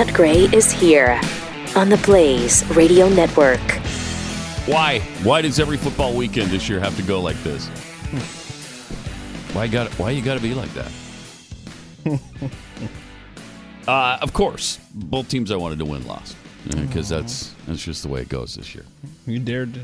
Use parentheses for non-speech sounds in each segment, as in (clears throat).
Pat Gray is here on the Blaze Radio Network. Why? Why does every football weekend this year have to go like this? (laughs) Why got? Why you got to be like that? (laughs) uh, of course, both teams I wanted to win lost because that's that's just the way it goes this year. You dared to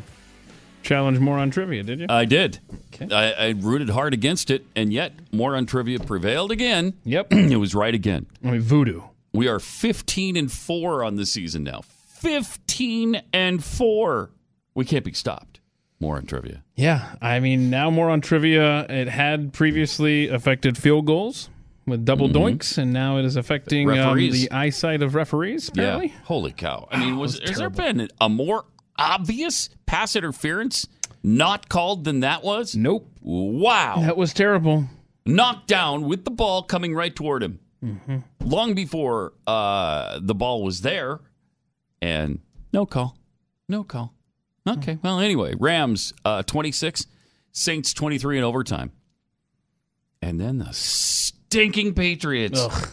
challenge more on trivia, did you? I did. Okay. I, I rooted hard against it, and yet more on trivia prevailed again. Yep. (clears throat) it was right again. I mean, voodoo. We are 15 and 4 on the season now. 15 and 4. We can't be stopped. More on trivia. Yeah, I mean, now more on trivia. It had previously affected field goals with double doinks, and now it is affecting um, Mm-hmm. The eyesight of referees. Apparently, Yeah. Holy cow. I mean, was, was has there been a more obvious pass interference not called than that was? nope, Wow. that was terrible. Knocked down with the ball coming right toward him. Mm-hmm. Long before uh, the ball was there. And no call. No call. Okay. Well, anyway, Rams uh, 26, Saints 23 in overtime. And then the stinking Patriots. Ugh.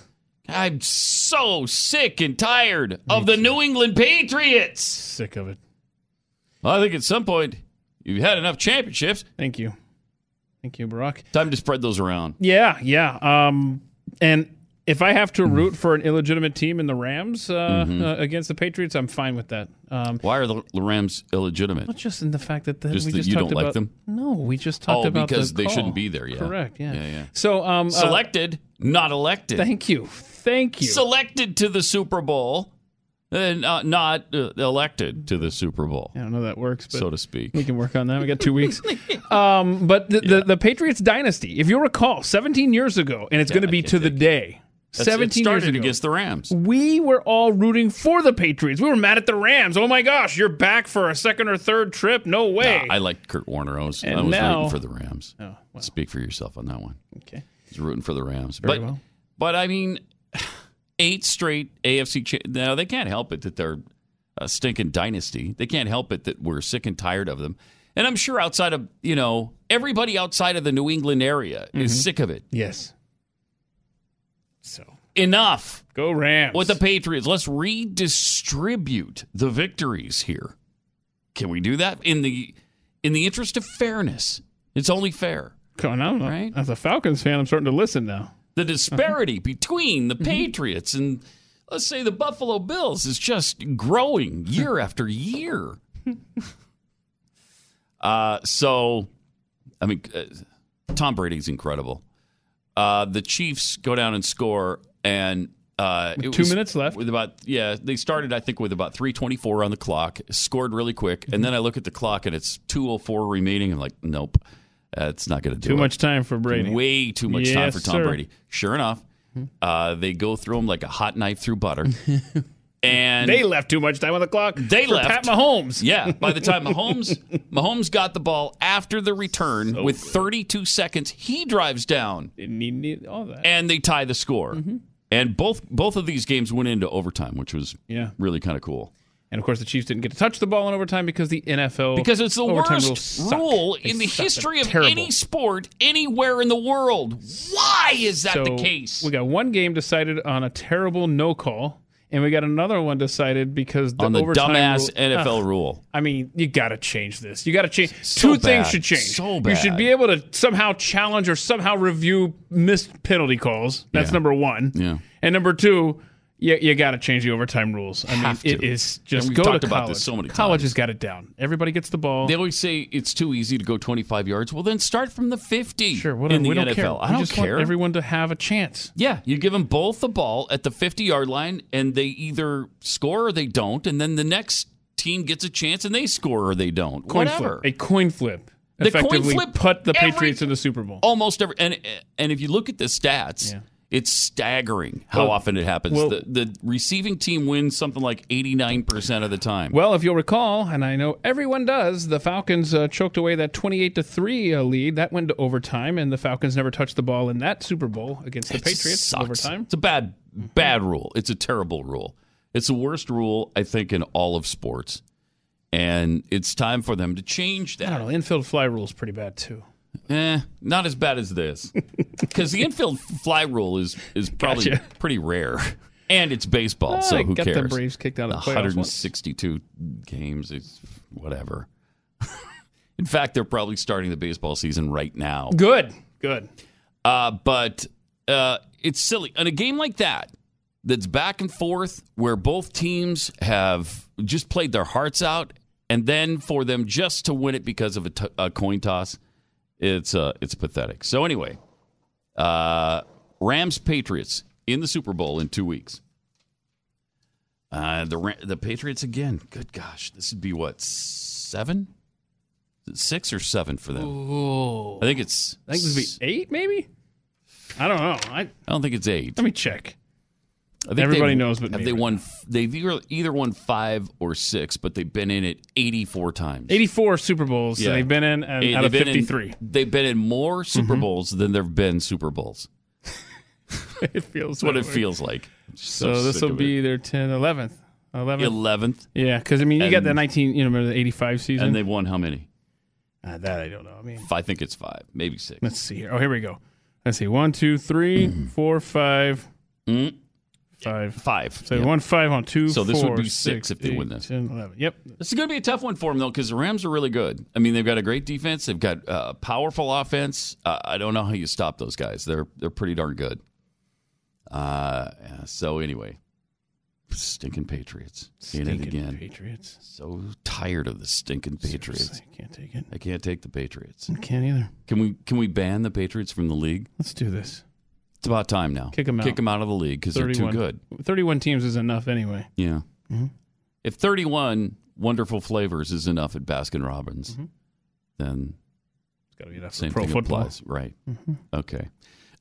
I'm so sick and tired of the New England Patriots. Sick of it. Well, I think at some point you've had enough championships. Thank you, thank you, Barack. Time to spread those around. Yeah, yeah. Um, and if I have to root for an illegitimate team in the Rams uh, Mm-hmm. uh, against the Patriots, I'm fine with that. Um, Why are the Rams illegitimate? not just in the fact that the, Just we just you talked don't like them? No, we just talked Oh, about because the they shouldn't be there, yeah. Correct. Yeah. Yeah, yeah. So, um, uh, Selected, not elected. thank you, thank you. Selected to the Super Bowl, and uh, not uh, elected to the Super Bowl, I don't know that works, but so to speak. we can work on that. We got two weeks. (laughs) um, but the, the the Patriots dynasty, if you recall, 17 years ago, and it's going to be to the day. That's- 17 it started years ago. against the Rams. we were all rooting for the Patriots. We were mad at the Rams. Oh my gosh, you're back for a second or third trip? No way. I liked Kurt Warner. I was, And I was now- rooting for the Rams. oh, well, Speak for yourself on that one. okay. He's rooting for the Rams. Very but well. but I mean, eight straight AFC. Cha- now they can't help it that they're a stinking dynasty. They can't help it that we're sick and tired of them. And I'm sure outside of you know everybody outside of the New England area Mm-hmm. is sick of it. Yes. So Enough go Rams. with the Patriots. Let's redistribute the victories here. Can we do that in the in the interest of fairness? It's only fair. Come on, I don't know. Right? As a Falcons fan, I'm starting to listen now. the disparity Uh-huh. between the Patriots and let's say the Buffalo Bills is just growing year after year. (laughs) uh, so, I mean, uh, Tom Brady's incredible. Uh, the Chiefs go down and score, and uh, two was minutes left? With about yeah, they started I think with about three twenty four on the clock, scored really quick, and then I look at the clock and it's two oh four remaining. I'm like, nope, that's not going to do it. Too it. much time for Brady. Way too much time for Tom sir. Brady. Sure enough, uh, they go through him like a hot knife through butter. (laughs) and They left too much time on the clock. They for left. Pat Mahomes. yeah, by the time (laughs) Mahomes Mahomes got the ball after the return with 32 seconds, he drives down Didn't need, all that. and they tie the score. Mm-hmm. And both both of these games went into overtime, which was Yeah. really kind of cool. And of course, the Chiefs didn't get to touch the ball in overtime because the NFL Because it's the worst rule in the suck. They're history of terrible. any sport anywhere in the world. Why is that so the case? We got one game decided on a terrible no call, and we got another one decided because the on the overtime dumbass rule- NFL Ugh. rule. I mean, you got to change this. You got to change. So Two things should change. So bad. You should be able to somehow challenge or somehow review missed penalty calls. That's Yeah. number one. Yeah. And number two, you, you got to change the overtime rules. I mean, it is just And we've go talked to about this so many college has got it down. Everybody gets the ball. They always say it's too easy to go 25 yards. Well, then start from the 50 sure, whatever. in the don't NFL. care. I We don't just care. Want everyone to have a chance. yeah, you give them both the ball at the 50 yard line, and they either score or they don't, and then the next team gets a chance and they score or they don't. Coin Whatever. flip. A coin flip. The coin effectively flip put the every- Patriots in the Super Bowl. Almost every and and if you look at the stats, Yeah. It's staggering how Well- often it happens. well- the, the receiving team wins something like 89% of the time. Well, if you'll recall, and I know everyone does, the Falcons uh, choked away that 28 to 3 uh, lead. That went to overtime, and the Falcons never touched the ball in that Super Bowl against the It Patriots sucks. overtime. It's a bad, bad rule. It's a terrible rule. It's the worst rule I think in all of sports, and it's time for them to change that. I don't know. Infield fly rule is pretty bad, too. Eh, not as bad as this, (laughs) because the infield fly rule is is probably Gotcha. pretty rare. and it's baseball, so who got cares? the Braves kicked out of the playoffs. once. 162 games, is whatever. (laughs) In fact, they're probably starting the baseball season right now. Good, good. Uh, but uh, it's silly. In a game like that, that's back and forth, where both teams have just played their hearts out, and then for them just to win it because of a, t- a coin toss, it's uh, it's pathetic. So anyway, uh, Rams Patriots in the Super Bowl in two weeks. Uh, the the Patriots again. Good gosh, this would be what seven, six or seven for them. Ooh. I think it's. I think this would be eight, maybe. I don't know. I I don't think it's eight. let me check. Everybody knows but have they won? They've either, either won five or six, but they've been in it eighty-four times. Eighty-four Super Bowls Yeah. they've been in, and out of they've been in- fifty-three, Mm-hmm. they've been in more Super Bowls than there've been Super Bowls. (laughs) it feels what it way. feels like. I'm So, this will be their 10th, 11th, 11th. eleventh, Yeah, because I mean, you got the nineteen, you know, remember the eighty-five season. and they've won how many? Uh, that I don't know. I mean, I think it's five, maybe six. let's see here. Oh, here we go. Let's see. One, two, three, four, five, Mm, five. five. So Yeah. one five on two. So this would be six if they eight, win this. 10, 11. Yep. This is going to be a tough one for them though, because the Rams are really good. I mean, they've got a great defense. They've got uh, powerful offense. Uh, I don't know how you stop those guys. They're they're pretty darn good. Uh, yeah, so anyway, stinking Patriots in it Stinking again. Patriots. So tired of the stinking Patriots. Seriously, can't take it. I can't take the Patriots. Can't either. Can we can we ban the Patriots from the league? Let's do this. It's about time now. Kick 'em out. Kick them out of the league because they're too good. Thirty-one teams is enough anyway. Yeah. Mm-hmm. If 31 wonderful flavors is enough at Baskin Robbins, then It's got to be enough Same for pro thing football. applies, right? Okay.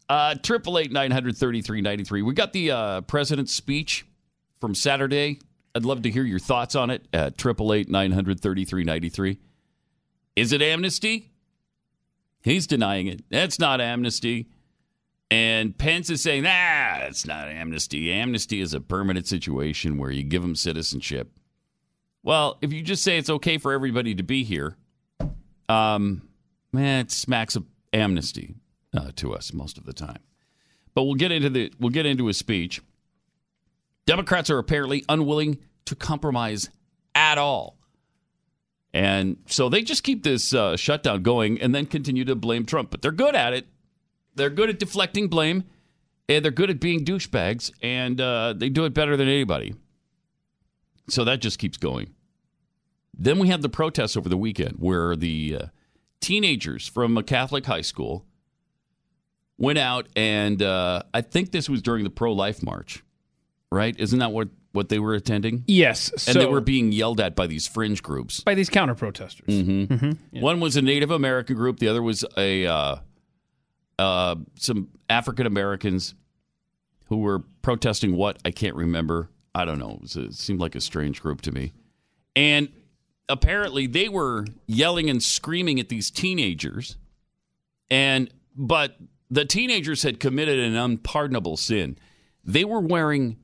Uh, Triple eight nine hundred thirty three ninety three. We got the uh, president's speech from Saturday. I'd love to hear your thoughts on it at triple eight nine hundred thirty three ninety three. Is it amnesty? He's denying it. That's not amnesty. And Pence is saying, ah, it's not amnesty. Amnesty is a permanent situation where you give them citizenship. Well, if you just say it's okay for everybody to be here, um, man, it smacks of amnesty uh, to us most of the time. But we'll get into the we'll get into his speech. Democrats are apparently unwilling to compromise at all, and so they just keep this uh, shutdown going and then continue to blame Trump. But they're good at it. They're good at deflecting blame, and they're good at being douchebags, and uh, they do it better than anybody. So that just keeps going. Then we had the protests over the weekend where the uh, teenagers from a Catholic high school went out and uh, I think this was during the pro life march, right? Isn't that what, what they were attending? Yes. And they were being yelled at by these fringe groups. by these counter protesters. Mm-hmm. One was a Native American group, the other was a uh, uh, some African Americans who were protesting what I can't remember. I don't know. It, a, it seemed like a strange group to me. And apparently they were yelling and screaming at these teenagers. And but the teenagers had committed an unpardonable sin. They were wearing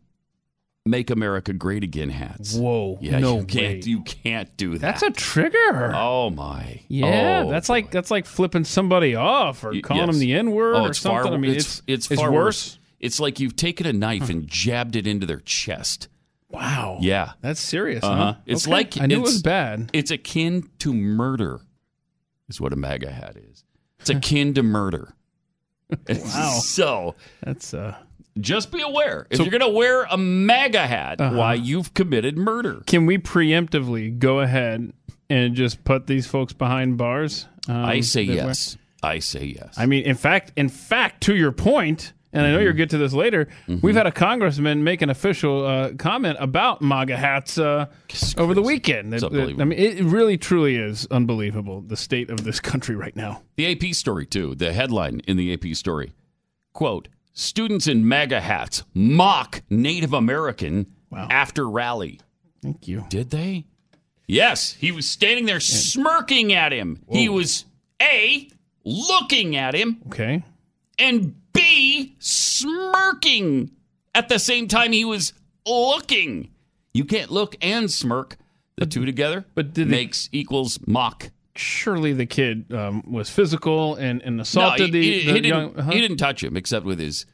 "Make America Great Again" hats. Whoa. Yeah, no you can't. way. You can't do that. That's a trigger. Oh my! yeah, Oh, that's like that's like flipping somebody off or Y- calling yes. them the N word Oh, or something. far. I mean, it's it's it's, far worse. It's like you've taken a knife and jabbed it into their chest. Wow. Yeah, That's serious. Uh-huh. Huh? It's Okay. like I knew it was bad. it's akin to murder. Is what a MAGA hat is. It's akin to murder. (laughs) Wow. (laughs) So That's uh. Just be aware if you're going to wear a MAGA hat, Uh-huh. why you've committed murder. Can we preemptively go ahead and just put these folks behind bars? Um, I say wear- yes. I say yes. I mean, in fact, in fact, to your point, and I know Mm-hmm. you'll get to this later. We've had a congressman make an official uh, comment about MAGA hats uh, over the weekend. It's That- that- I mean, it really, truly is unbelievable the state of this country right now. The AP story, too. The headline in the AP story quote, Students in MAGA hats mock Native American after rally. Thank you. Did they? Yes. He was standing there smirking at him. He was A, looking at him, Okay. and B, smirking at the same time he was looking. You can't look and smirk. The two together but makes equals mock. Surely the kid um, was physical and, and No, assaulted he, the, he- the he didn't, young. huh? he didn't touch him except with his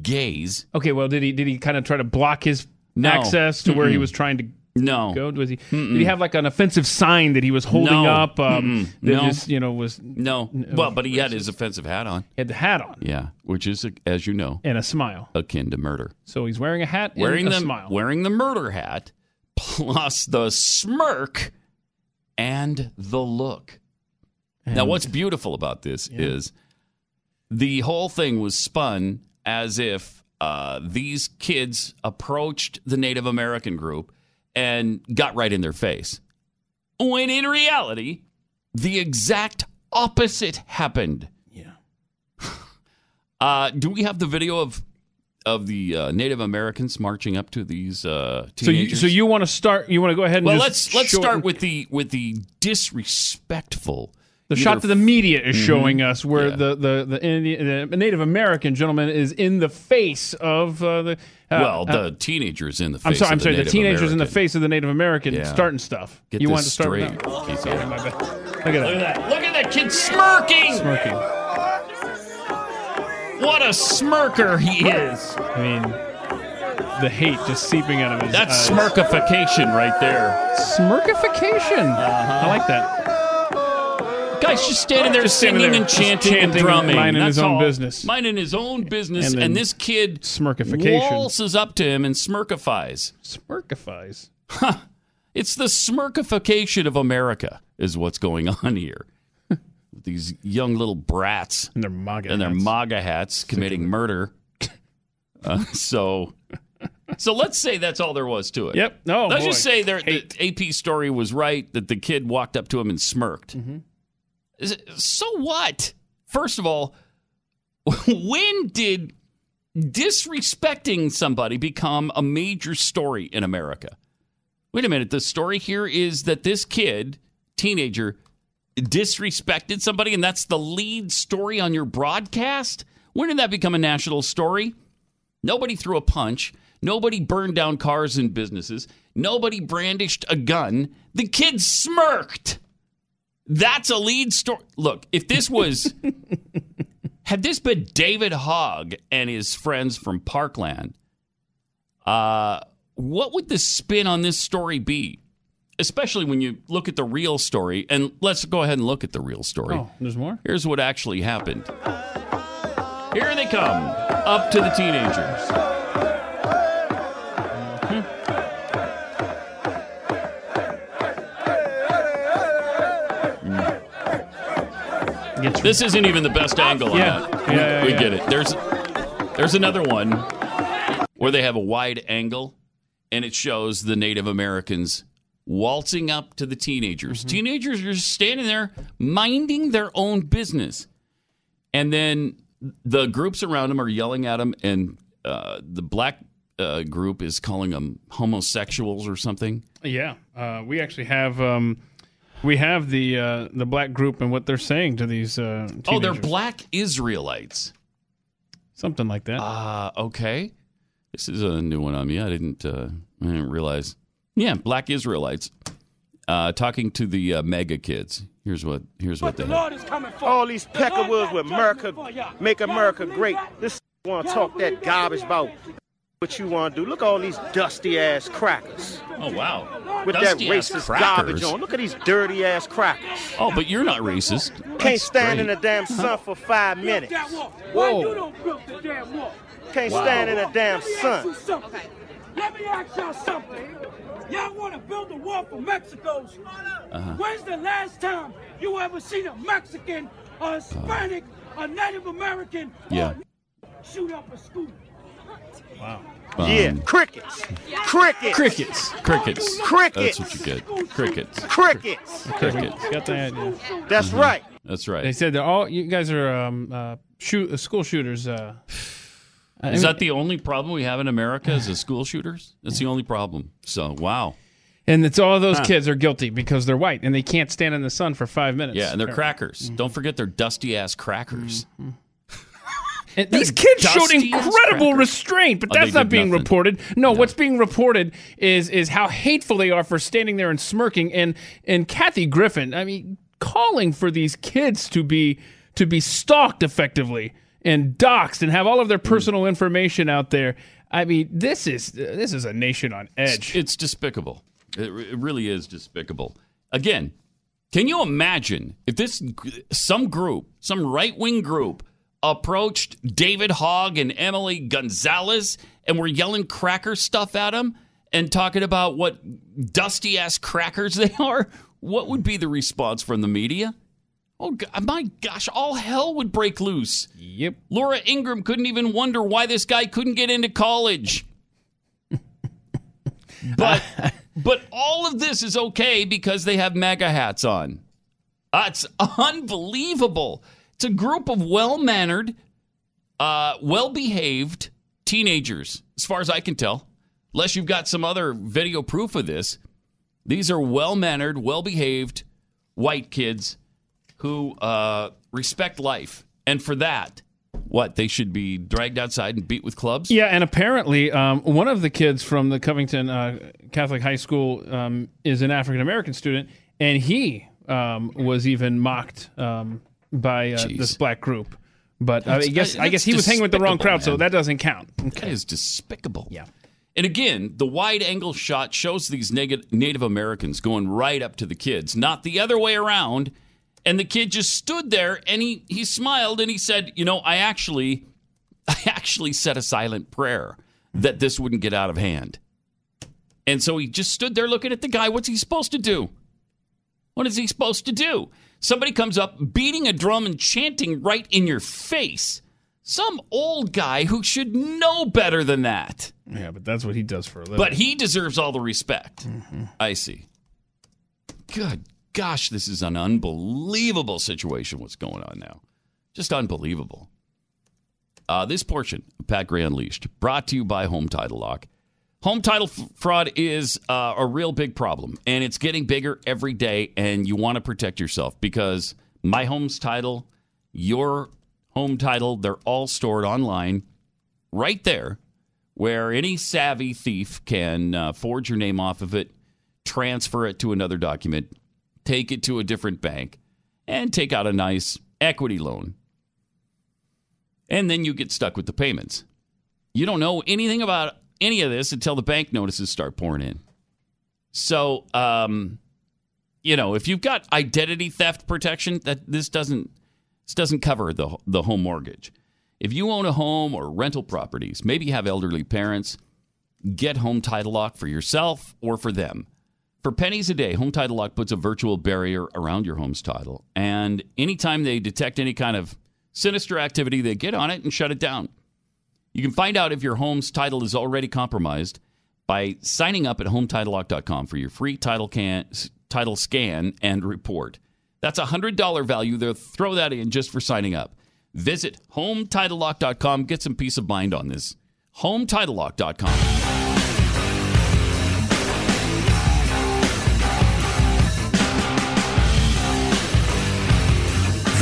gaze. Okay, well, did he did he kind of try to block his No. access to where he was trying to No. go? Was he? Did he have like an offensive sign that he was holding No. up? Um, that No. just you know was No. Well, but he had his offensive hat on. He had the hat on Yeah, which is, as you know, and a smile. akin to murder. So he's wearing a hat Wearing and a the smile. wearing the murder hat, (laughs) plus the smirk and the look. now, what's beautiful about this is the whole thing was spun as if uh, these kids approached the Native American group and got right in their face. When in reality, the exact opposite happened. Yeah. (laughs) Uh, do we have the video of of the uh, Native Americans marching up to these uh, So you, teenagers? so you want to start? You want to go ahead and well, let's let's start with the with the disrespectful. the either shot that the media is showing us, where Mm-hmm. Yeah. the the the, Indian, the Native American gentleman is in the face of uh, the. Uh, well, uh, the teenagers in the face. I'm sorry. of I'm sorry. The Native teenagers in the face of the Native American Yeah. starting stuff. Get you want to start straight. with that? Casey. Yeah, my bad. Look at that. at that! Look at that kid smirking. Smirking. What a smirker he is! I mean, the hate just seeping out of his That's eyes. smirkification right there. Smirkification. Uh-huh. I like that. Guy's just standing there Just standing singing there, and just chanting, and chanting, drumming, minding his own all. business. minding his own business, And and, this kid Smirkification. waltzes up to him and smirkifies. Smirkifies. It's the smirkification of America, is what's going on here. These young little brats And their MAGA and their hats. MAGA hats committing murder. (laughs) Uh, so, so let's say that's all there was to it. Yep. No. Let's boy. just say there, the AP story was right that the kid walked up to him and smirked. Mm-hmm. It- So what? First of all, (laughs) when did disrespecting somebody become a major story in America? Wait a minute. The story here is that this kid, teenager, disrespected somebody, and that's the lead story on your broadcast? When did that become a national story? Nobody threw a punch. Nobody burned down cars and businesses. Nobody brandished a gun. The kid smirked. That's a lead story. Look, if this was, (laughs) had this been David Hogg and his friends from Parkland, uh, what would the spin on this story be? Especially when you look at the real story. And let's go ahead and look at the real story. Oh, there's more. Here's what actually happened. Here they come, up to the teenagers. This isn't even the best angle on Yeah. Yeah, yeah, we yeah. get it. There's there's another one where they have a wide angle and it shows the Native Americans waltzing up to the teenagers. Mm-hmm. Teenagers are just standing there minding their own business. And then the groups around them are yelling at them and uh, the black uh, group is calling them homosexuals or something. Yeah, uh, we actually have um, we have the uh, the black group and what they're saying to these. Uh, Oh, they're black Israelites. something like that. Uh, okay. This is a new one on me. I didn't uh, I didn't realize. Yeah, black Israelites uh, talking to the uh, MAGA kids. Here's what here's what they have. All these peckerwoods with America, make America great. This want to talk that garbage about what you want to do. Look at all these dusty ass crackers Oh wow. with Dusty that racist crackers. garbage on. Look at these dirty ass crackers. Oh, but you're not racist. Can't That's stand in the damn sun for five minutes. Why you don't build the damn wall? Can't Wow. stand in the damn Let me ask you sun. something. Let me ask y'all something. Y'all want to build a wall for Mexico's? Uh-huh. When's the last time you ever seen a Mexican, a Hispanic, a Native American, Yeah. a shoot up a school? Yeah, Um, crickets. Crickets. Crickets. crickets. Crickets. That's what you get. Crickets. Crickets. Crickets. Got that? Yeah. That's right. That's right. They said they're all you guys are um, uh, shoot uh, school shooters. Uh, I Is mean- that the only problem we have in America? Is the school shooters? That's the only problem. So wow. and it's all of those kids are guilty because they're white and they can't stand in the sun for five minutes. Yeah, and they're crackers. Mm-hmm. Don't forget they're dusty ass crackers. Mm-hmm. (laughs) And these kids showed incredible crackers. restraint, but Oh, that's not being nothing. reported. No, what's being reported is is how hateful they are for standing there and smirking. And and Kathy Griffin, I mean, calling for these kids to be to be stalked effectively and doxxed and have all of their mm. personal information out there. I mean, this is this is a nation on edge. It's despicable. It, it really is despicable. Again, can you imagine if this some group, some right wing group, approached David Hogg and Emily Gonzalez and were yelling cracker stuff at them and talking about what dusty ass crackers they (laughs) are? What would be the response from the media? Oh my gosh, all hell would break loose. Yep. Laura Ingraham couldn't even wonder why this guy couldn't get into college. (laughs) but but all of this is okay because they have MAGA hats on. That's unbelievable. It's a group of well-mannered, uh, well-behaved teenagers, as far as I can tell. Unless you've got some other video proof of this. These are well-mannered, well-behaved white kids who uh, respect life. And for that, what, they should be dragged outside and beat with clubs? Yeah, and apparently, um, one of the kids from the Covington uh, Catholic High School um, is an African American student, and he um, was even mocked um, by uh, this black group. But uh, I guess I guess he was hanging with the wrong crowd, so that doesn't count. Okay. That is despicable. Yeah. And again, the wide angle shot shows these Native Americans going right up to the kids, not the other way around. And the kid just stood there and he, he smiled and he said, You know, I actually (laughs) I actually said a silent prayer that this wouldn't get out of hand. And so he just stood there looking at the guy. What's he supposed to do? What is he supposed to do? Somebody comes up beating a drum and chanting right in your face. Some old guy who should know better than that. Yeah, but that's what he does for a living. But he deserves all the respect. Mm-hmm. I see. Good gosh, this is an unbelievable situation. What's going on now? Just unbelievable. Uh, this portion of Pat Gray Unleashed brought to you by Home Title Lock. Home title f- fraud is uh, a real big problem, and it's getting bigger every day. And you want to protect yourself because my home's title, your home title, they're all stored online right there where any savvy thief can uh, forge your name off of it, transfer it to another document, take it to a different bank, and take out a nice equity loan. And then you get stuck with the payments. You don't know anything about any of this until the bank notices start pouring in. So, um, you know, if you've got identity theft protection, that this doesn't this doesn't cover the the home mortgage. If you own a home or rental properties, maybe you have elderly parents, get Home Title Lock for yourself or for them. For pennies a day, Home Title Lock puts a virtual barrier around your home's title. And anytime they detect any kind of sinister activity, they get on it and shut it down. You can find out if your home's title is already compromised by signing up at HometitleLock.com for your free title can title scan and report. That's a hundred dollar value. They'll throw that in just for signing up. Visit HometitleLock.com. Get some peace of mind on this. HometitleLock.com.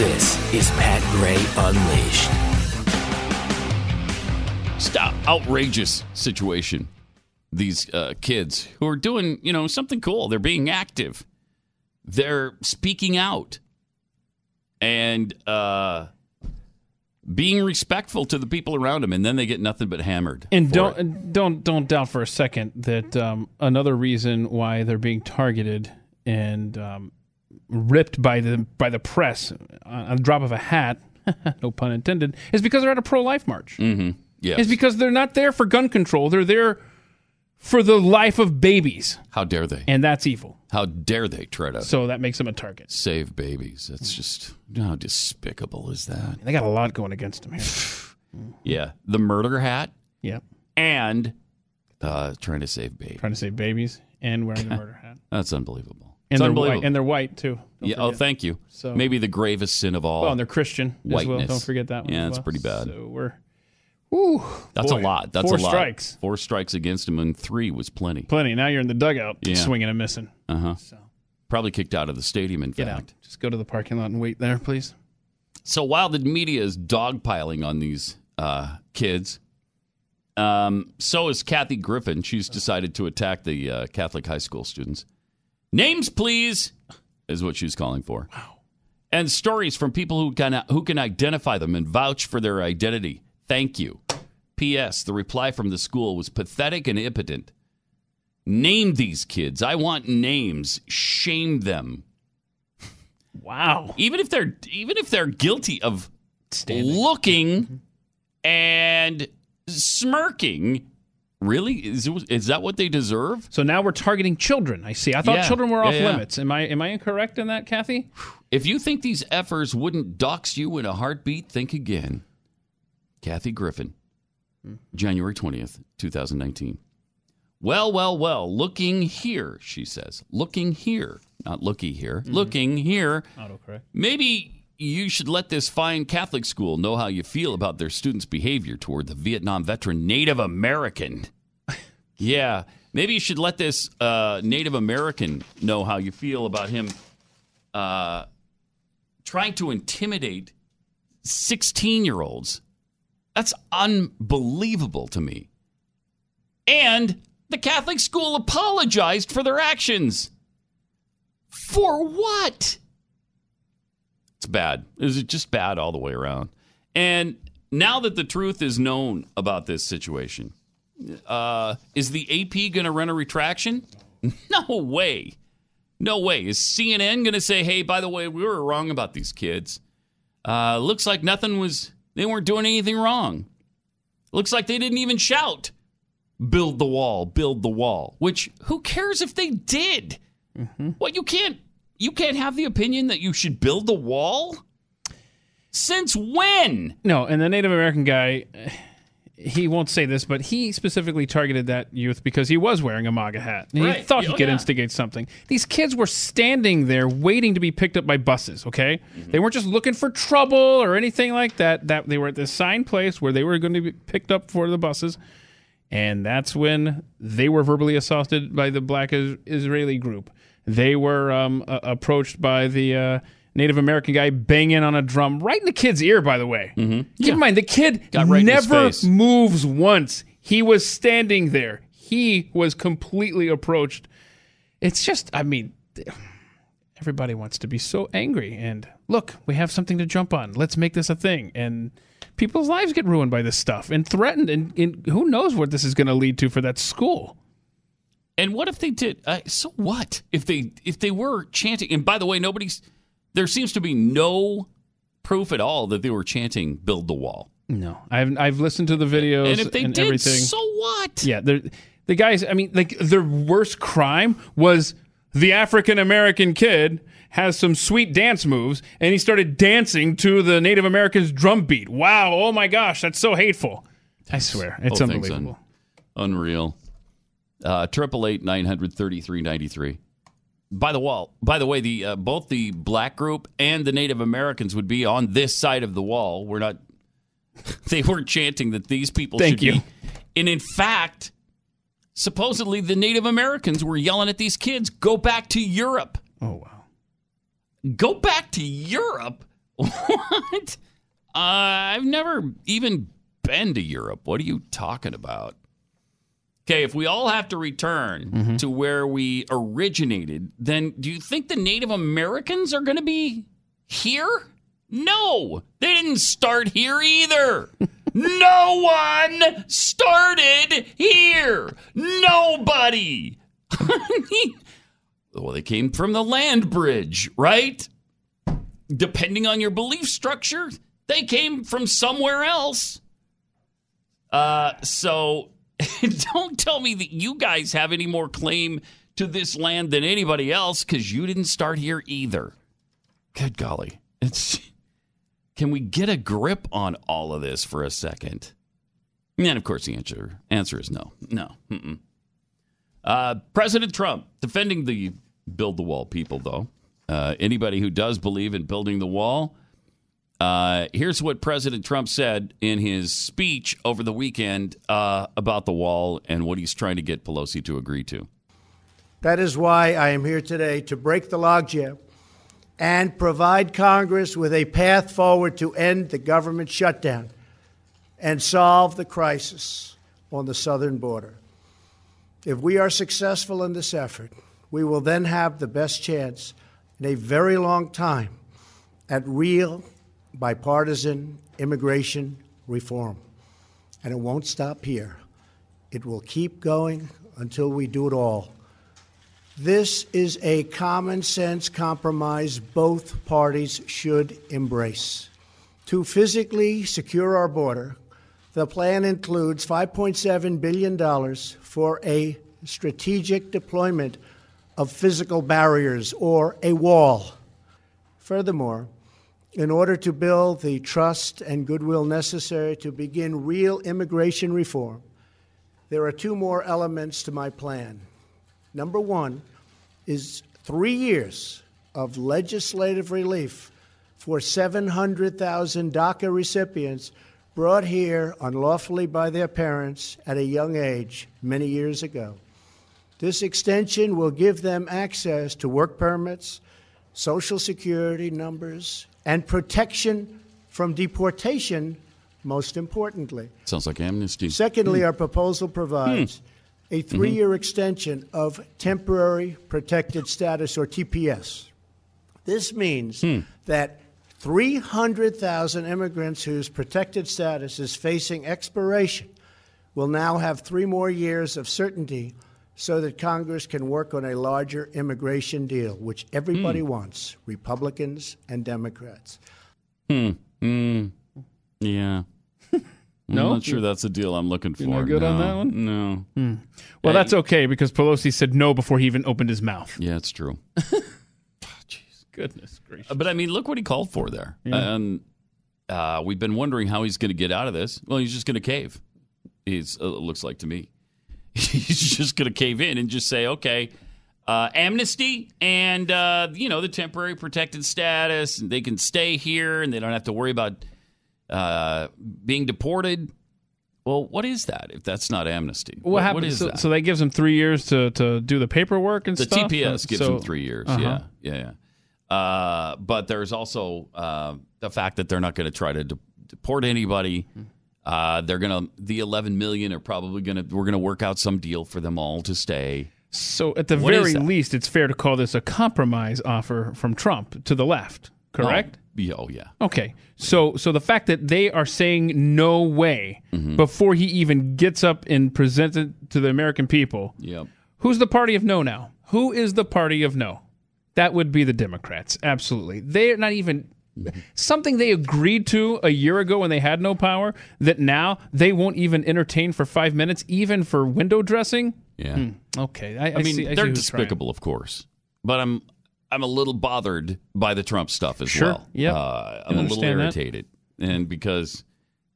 This is Pat Gray Unleashed. Stop. Outrageous situation. These uh, kids who are doing, you know, something cool. They're being active. They're speaking out and uh, being respectful to the people around them, and then they get nothing but hammered. And don't it. don't don't doubt for a second that um, another reason why they're being targeted and um, ripped by the by the press on the drop of a hat, (laughs) no pun intended, is because they're at a pro life march. Mm-hmm. Yes. It's because they're not there for gun control. They're there for the life of babies, How dare they? and that's evil. How dare they try to So that makes them a target. save babies? That's just how despicable is that? They got a lot going against them here. (laughs) Yeah, the murder hat yeah, and uh, trying to save babies. trying to say babies and wearing the (laughs) murder hat, That's unbelievable. And it's they're white, and they're white too. Yeah, oh, thank you. So- Maybe the gravest sin of all. Well, and they're Christian as well. Whiteness. Don't forget that one. Yeah, it's well. pretty bad. So we're, whew, That's boy, a lot. That's four a lot. strikes, Four strikes against him, and three was plenty. plenty. Now you're in the dugout, Yeah. swinging and missing. Uh huh. So Probably kicked out of the stadium. In get fact. out. Just go to the parking lot and wait there, please. So while the media is dogpiling on these uh, kids, um, so is Kathy Griffin. She's decided to attack the uh, Catholic high school students. Names, please, is what she's calling for. Wow. and stories from people who can who can identify them and vouch for their identity. Thank you. P.S. The reply from the school was pathetic and impotent. Name these kids. I want names. Shame them. (laughs) Wow. Even if they're even if they're guilty of Standing. looking and smirking, really is is that what they deserve? So now we're targeting children. I see. I thought Yeah. children were off Yeah, yeah. limits. Am I am I incorrect in that, Kathy? If you think these effers wouldn't dox you in a heartbeat, think again. Kathy Griffin, January 20th, 2019. Well, well, well, looking here, she says. Looking here, not looky here. Mm-hmm. Looking here. Autocorrect. Maybe you should let this fine Catholic school know how you feel about their students' behavior toward the Vietnam veteran Native American. (laughs) yeah, maybe you should let this uh, Native American know how you feel about him uh, trying to intimidate 16 year olds. That's unbelievable to me. And the Catholic school apologized for their actions. For what? It's bad. It's just bad all the way around. And now that the truth is known about this situation, uh, is the AP going to run a retraction? (laughs) No way. No way. Is CNN going to say, hey, by the way, we were wrong about these kids? Uh, looks like nothing was, they weren't doing anything wrong. Looks like they didn't even shout, build the wall, build the wall, which who cares if they did? What you can't you can't have the opinion that you should build the wall? Since when? No, and the Native American guy, he won't say this, but he specifically targeted that youth because he was wearing a MAGA hat. And Right. He thought he Oh, could yeah. instigate something. These kids were standing there waiting to be picked up by buses. Okay, Mm-hmm. they weren't just looking for trouble or anything like that. That they were at the signed place where they were going to be picked up for the buses, and that's when they were verbally assaulted by the Black is- Israeli group. They were um, uh, approached by the. Uh, Native American guy banging on a drum right in the kid's ear, by the way. Keep in mind, the kid Mm-hmm. Right never moves once. He was standing there. He was completely approached. It's just, I mean, everybody wants to be so angry. And look, we have something to jump on. Let's make this a thing. And people's lives get ruined by this stuff and threatened. And, and who knows what this is going to lead to for that school. And what if they did? Uh, so what if they if they were chanting? And by the way, nobody's. There seems to be no proof at all that they were chanting "Build the Wall." No, I've I've listened to the videos And if they and did, everything. so what? Yeah, they're- the guys. I mean, like their worst crime was the African American kid has some sweet dance moves, and he started dancing to the Native Americans' drum beat. Wow! Oh my gosh, that's so hateful. I swear, it's unbelievable. un- unreal. Uh, Triple eight nine hundred thirty three ninety three. By the wall. By the way, the uh, both the black group and the Native Americans would be on this side of the wall. We're not. (laughs) They weren't chanting that these people Thank should you. be. And in fact, supposedly the Native Americans were yelling at these kids, "Go back to Europe." Oh wow! Go back to Europe? (laughs) What? Uh, I've never even been to Europe. What are you talking about? Okay, if we all have to return to where we originated, then do you think the Native Americans are going to be here? No, they didn't start here either. (laughs) no one started here. Nobody. (laughs) well, they came from the land bridge, right? Depending on your belief structure, they came from somewhere else. Uh, so (laughs) don't tell me that you guys have any more claim to this land than anybody else because you didn't start here either. Good golly. It's can we get a grip on all of this for a second? And of course, the answer answer is no. No. Uh, President Trump defending the build the wall people, though. Uh, anybody who does believe in building the wall, uh, here's what President Trump said in his speech over the weekend uh, about the wall and what he's trying to get Pelosi to agree to. That is why I am here today to break the logjam and provide Congress with a path forward to end the government shutdown and solve the crisis on the southern border. If we are successful in this effort, we will then have the best chance in a very long time at real bipartisan immigration reform. And it won't stop here. It will keep going until we do it all. This is a common sense compromise both parties should embrace. To physically secure our border, the plan includes $5.7 billion for a strategic deployment of physical barriers or a wall. Furthermore, in order to build the trust and goodwill necessary to begin real immigration reform, there are two more elements to my plan. Number one is three years of legislative relief for 700,000 DACA recipients brought here unlawfully by their parents at a young age many years ago. This extension will give them access to work permits, social security numbers, and protection from deportation, most importantly. Sounds like amnesty. Secondly, hmm. our proposal provides hmm. a mm-hmm. three year extension of temporary protected status, or TPS. This means hmm. that 300,000 immigrants whose protected status is facing expiration will now have three more years of certainty so that Congress can work on a larger immigration deal, which everybody wants Republicans and Democrats. Mm, yeah. No? I'm not sure that's the deal I'm looking for. not good on that one? No. Well, that's okay because Pelosi said no before he even opened his mouth. Yeah, it's true. (laughs) Jeez goodness gracious. But I mean, look what he called for there. And uh, we've been wondering how he's going to get out of this. Well, he's just going to cave. He's uh, looks like to me. (laughs) He's just going to cave in and just say, okay, uh, amnesty and uh, you know the temporary protected status, and they can stay here and they don't have to worry about uh, being deported. Well, what is that if that's not amnesty? What, What happened? is so, that? so that gives them three years to, to do the paperwork and The stuff. TPS Uh, gives so- them three years. Uh-huh. Yeah, yeah, yeah. Uh, but there's also uh, the fact that they're not going to try to de- deport anybody. Uh, they're gonna the 11 million are probably gonna we're gonna work out some deal for them all to stay. So at the What very least, it's fair to call this a compromise offer from Trump to the left. Correct. Oh, yeah, oh yeah. Okay. So so the fact that they are saying no way Mm-hmm. before he even gets up and presents it to the American people. Yep. Who's the party of no now? Who is the party of no? That would be the Democrats. Absolutely. They're not even something they agreed to a year ago when they had no power that now they won't even entertain for 5 minutes even for window dressing. Yeah. Okay. I, I, I mean, see, I they're who's trying. despicable, of course, but I'm I'm a little bothered by the Trump stuff as Sure. well. Yeah. Uh, I'm a little understand that. irritated, and because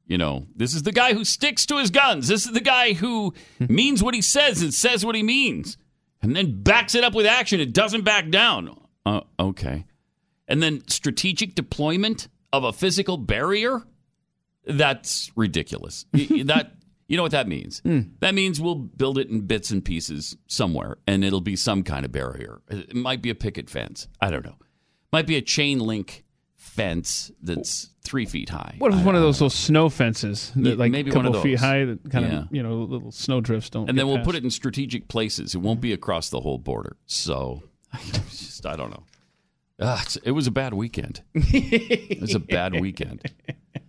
you know this is the guy who sticks to his guns. This is the guy who means what he says and says what he means, and then backs it up with action. It doesn't back down. Uh, okay, and then strategic deployment of a physical barrier. That's ridiculous. (laughs) That you know what that means? Hmm. That means we'll build it in bits and pieces somewhere, and it'll be some kind of barrier. It might be a picket fence. I don't know. Might be a chain link fence that's three feet high. What if I- one of those little snow fences that like maybe a one couple of feet high that kind Yeah. of you know little snow drifts don't and then we'll put it in strategic places. It won't be across the whole border. So, (laughs) just I don't know. It's- it was a bad weekend. it was a bad (laughs) weekend.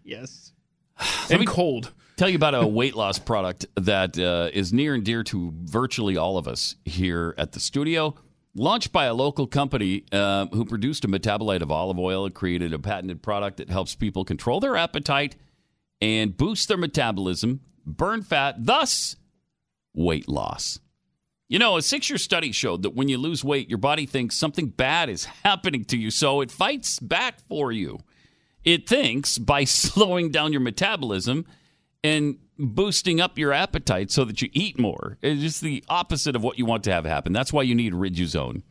yes Let and me- cold tell you about a weight loss product that uh, is near and dear to virtually all of us here at the studio. Launched by a local company uh, who produced a metabolite of olive oil, it created a patented product that helps people control their appetite and boost their metabolism, burn fat, thus weight loss. You know, a six year study showed that when you lose weight, your body thinks something bad is (laughs) happening to you, so it fights back for you. It thinks by (laughs) slowing down your metabolism and boosting up your appetite so that you eat more. It's just the opposite of what you want to have happen. That's why you need Riduzone.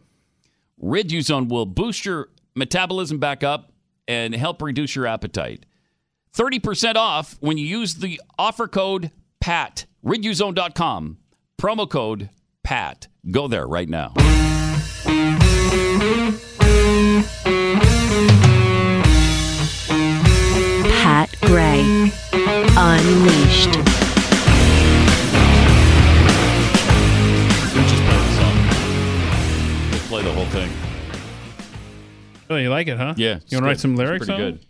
Riduzone will boost your metabolism back up and help reduce your appetite. 30% off when you use the offer code PAT. Riduzone.com. Promo code PAT. Go there right now. Pat Gray. Unleashed. Just play the song. Let's play the whole thing. Oh, you like it, huh? Yeah, You want to write good. some It's lyrics pretty on good. it?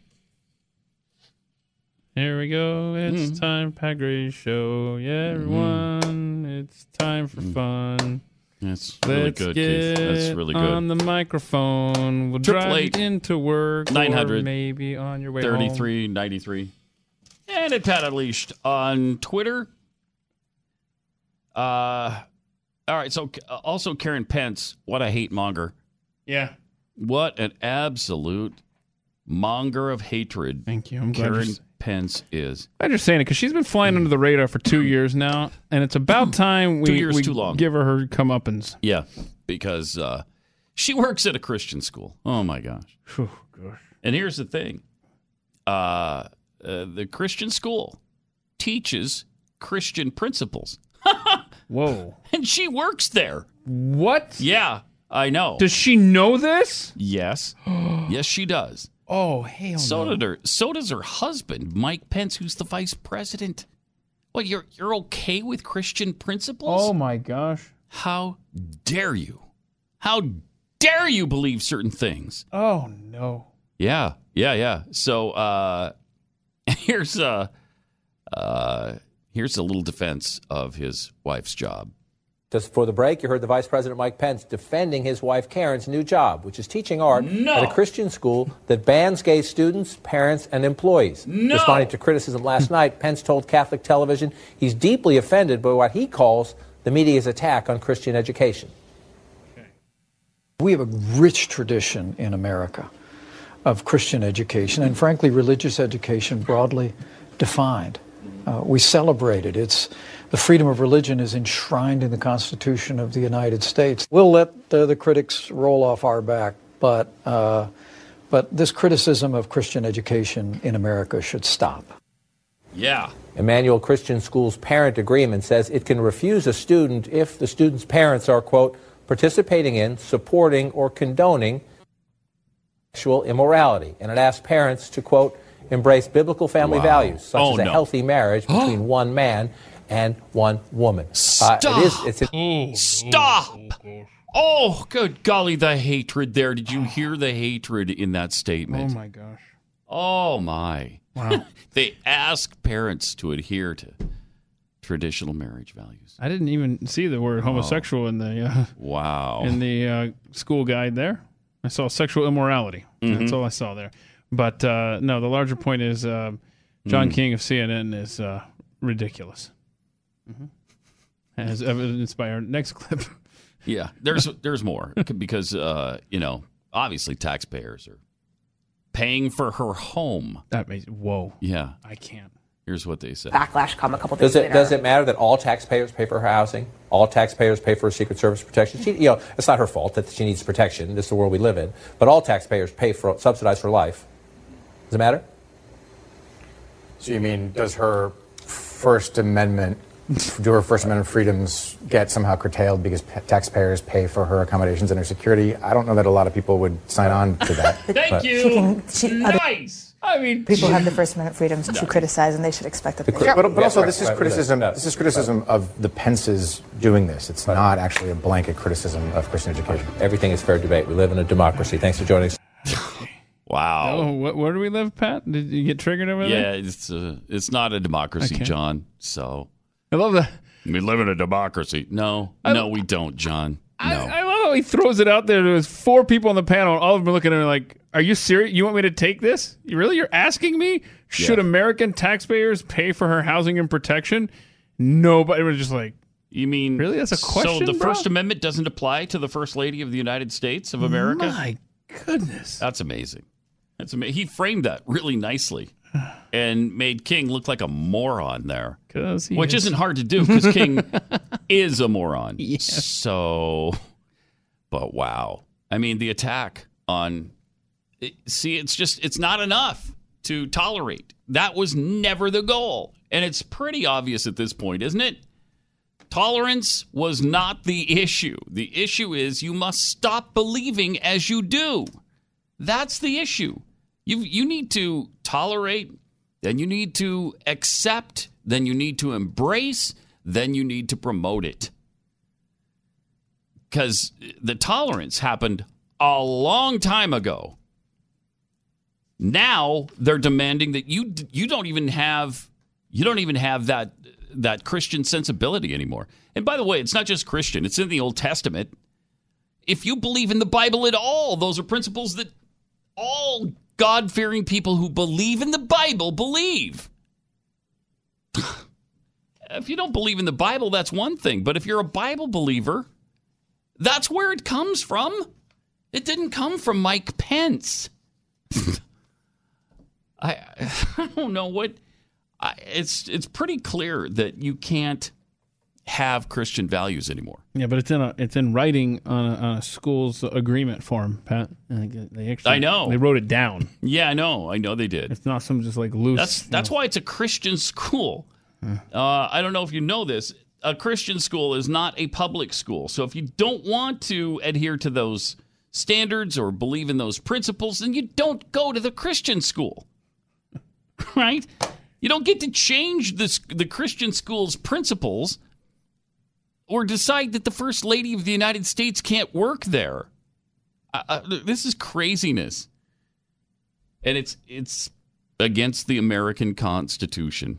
Here we go. It's Mm-hmm. time, Pat Gray Show. Yeah, everyone. It's time for fun. That's really Let's good, Keith. That's really good. on the microphone. We'll drive into work. 900, or maybe on your way home. 33, 93. And at Pat Unleashed on Twitter. Uh, all right. So uh, also Karen Pence, what a hate monger. Yeah. What an absolute monger of hatred. Thank you. I'm glad you're, Karen s- Pence is. you're saying it because she's been flying under the radar for two years now, and it's about (clears throat) time we, Two years we too long. give her her comeuppance. Yeah, because uh, she works at a Christian school. Oh my gosh. And here's the thing uh, uh, the Christian school teaches Christian principles, (laughs) Whoa. and she works there. What? Yeah, I know. Does she know this? yes. (gasps) yes, she does. Oh, hell So, no. did her, so does her husband, Mike Pence, who's the vice president. What, you're, you're okay with Christian principles? Oh, my gosh. How dare you? How dare you believe certain things? Oh, no. Yeah, yeah, yeah. So uh, (laughs) here's a uh, here's a little defense of his wife's job. Just before the break, you heard the Vice President Mike Pence defending his wife Karen's new job, which is teaching art at a Christian school that bans gay students, parents, and employees. No. Responding to criticism last night, Pence told Catholic television he's deeply offended by what he calls the media's attack on Christian education. We have a rich tradition in America of Christian education and, frankly, religious education broadly defined. Uh, we celebrate it. It's the freedom of religion is enshrined in the Constitution of the United States. We'll let the, the critics roll off our back, but uh, but this criticism of Christian education in America should stop. Yeah, Immanuel Christian School's parent agreement says it can refuse a student if the student's parents are, quote, participating in, supporting, or condoning sexual immorality. And it asks parents to, quote, embrace biblical family Wow. values, such Oh, as a no. healthy marriage (gasps) between one man and one woman. Uh, it is, it's a- Stop! Oh, good golly, the hatred there. Did you hear the hatred in that statement? Oh, my gosh. Oh, my. Wow. (laughs) they ask parents to adhere to traditional marriage values. I didn't even see the word homosexual in the uh, Wow. in the uh, school guide there. I saw sexual immorality. That's all I saw there. But uh, no, the larger point is uh, John King of CNN is uh, ridiculous. As evidenced by our next (laughs) clip. Yeah, there's there's more (laughs) because uh, you know obviously taxpayers are paying for her home. That makes whoa. Yeah, I can't. here's what they said. backlash come a couple days Does it, later. does it matter that all taxpayers pay for her housing? All taxpayers pay for her Secret Service protection? She, you know, it's not her fault that she needs protection. This is the world we live in. But all taxpayers pay for, subsidize her life. Does it matter? So you mean, does her First Amendment, do her First Amendment freedoms get somehow curtailed because p- taxpayers pay for her accommodations and her security? I don't know that a lot of people would sign on to that. (laughs) Thank but- you. She can- she- nice. I mean, people have the First Amendment freedoms to criticize, and they should expect that. They But, but Yeah, also, right, this is right, criticism. right. This is criticism of the Pences doing this. It's not actually a blanket criticism of Christian education. Everything is fair debate. We live in a democracy. Thanks for joining us. (laughs) Wow. Oh, wh- where do we live, Pat? Did you get triggered over Yeah, there? Yeah, it's uh, it's not a democracy, Okay. John. So I love that. we live in a democracy. No, no, we don't, John. No. I, I love how he throws it out there. There's four people on the panel, and all of them are looking at him like, "Are you serious? You want me to take this? You really? You're asking me? Should Yeah. American taxpayers pay for her housing and protection?" Nobody was just like, you mean Really? That's a question. So the bro? First Amendment doesn't apply to the First Lady of the United States of America? "My goodness." That's amazing. That's amazing. He framed that really nicely and made King look like a moron there. he which is- isn't hard to do because King (laughs) is a moron. So, but wow. I mean, the attack on. it- see, it's just, it's not enough to tolerate. That was never the goal. And it's pretty obvious at this point, isn't it? Tolerance was not the issue. The issue is you must stop believing as you do. That's the issue. You you need to tolerate, then you need to accept, then you need to embrace, then you need to promote it. Cuz the tolerance happened a long time ago. Now they're demanding that you you don't even have you don't even have that that Christian sensibility anymore. And by the way, it's not just Christian; it's in the Old Testament. If you believe in the Bible at all, those are principles that all God fearing people who believe in the Bible believe. (sighs) if you don't believe in the Bible, that's one thing. But if you're a Bible believer, that's where it comes from. It didn't come from Mike Pence. (laughs) I, (sighs) I don't know what. I, it's it's pretty clear that you can't have Christian values anymore. Yeah, but it's in a it's in writing on a, on a school's agreement form, Pat. And They actually, I know. they wrote it down. Yeah, I know. I know they did. It's not some just like loose. That's that's why it's a Christian school. Uh, I don't know if you know this. A Christian school is not a public school. So if you don't want to adhere to those standards or believe in those principles, then you don't go to the Christian school. (laughs) Right? You don't get to change this, the Christian school's principles or decide that the First Lady of the United States can't work there. Uh, uh, this is craziness. And it's it's against the American Constitution.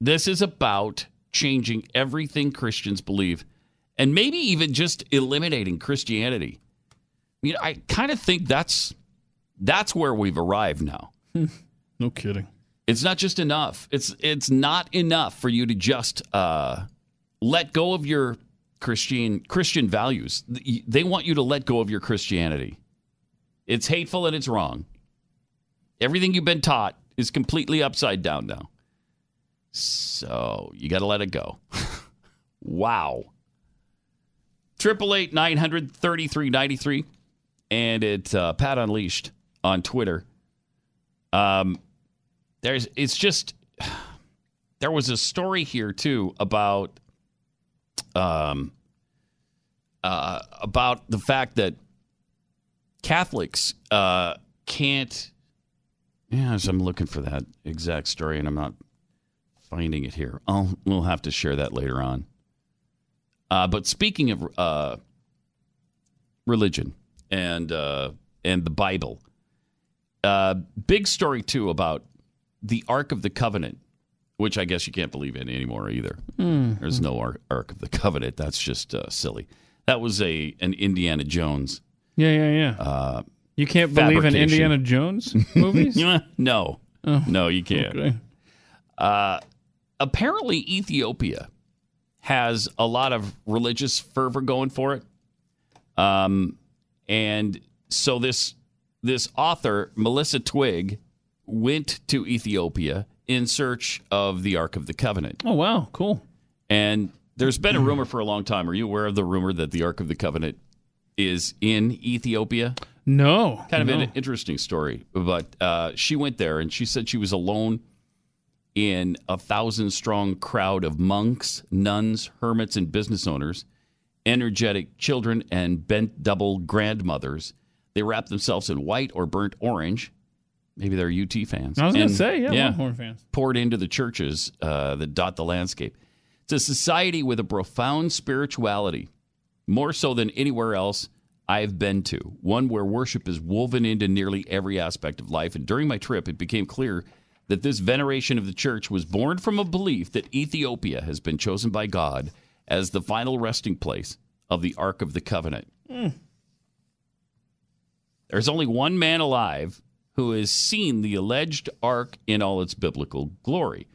This is about changing everything Christians believe and maybe even just eliminating Christianity. I mean, I kind of think that's that's where we've arrived now. (laughs) no kidding. It's not just enough. It's it's not enough for you to just uh, let go of your Christian Christian values. They want you to let go of your Christianity. It's hateful and it's wrong. Everything you've been taught is completely upside down now. So you got to let it go. (laughs) wow. Triple eight nine hundred thirty three ninety three, and it's uh, Pat Unleashed on Twitter. Um, there's it's just (sighs) there was a story here too about um uh about the fact that Catholics uh can't yeah, I'm looking for that exact story and I'm not finding it here. I'll we'll have to share that later on. Uh, but speaking of uh, religion and uh, and the Bible, uh, big story too about the Ark of the Covenant, which I guess you can't believe in anymore either. Mm. There's no Ark, Ark of the Covenant. That's just uh, silly. That was a an Indiana Jones. Yeah, yeah, yeah. Uh, you can't believe in. Indiana Jones (laughs) movies? no, Oh, no, you can't. okay. Uh, apparently, Ethiopia has a lot of religious fervor going for it. Um, and so this this author Melissa Twig went to Ethiopia in search of the Ark of the Covenant. Oh wow, cool. And there's been a rumor for a long time. Are you aware of the rumor that the Ark of the Covenant is in Ethiopia? No. Kind of no. an interesting story. But uh, she went there and she said she was alone in a thousand strong crowd of monks, nuns, hermits, and business owners, energetic children, and bent double grandmothers. They wrapped themselves in white or burnt orange. Maybe they're UT fans. I was gonna say, yeah, Longhorn fans. Poured into the churches uh, that dot the landscape. It's a society with a profound spirituality, more so than anywhere else I've been to. One where worship is woven into nearly every aspect of life. And during my trip, it became clear that this veneration of the church was born from a belief that Ethiopia has been chosen by God as the final resting place of the Ark of the Covenant. There's only one man alive who has seen the alleged ark in all its biblical glory.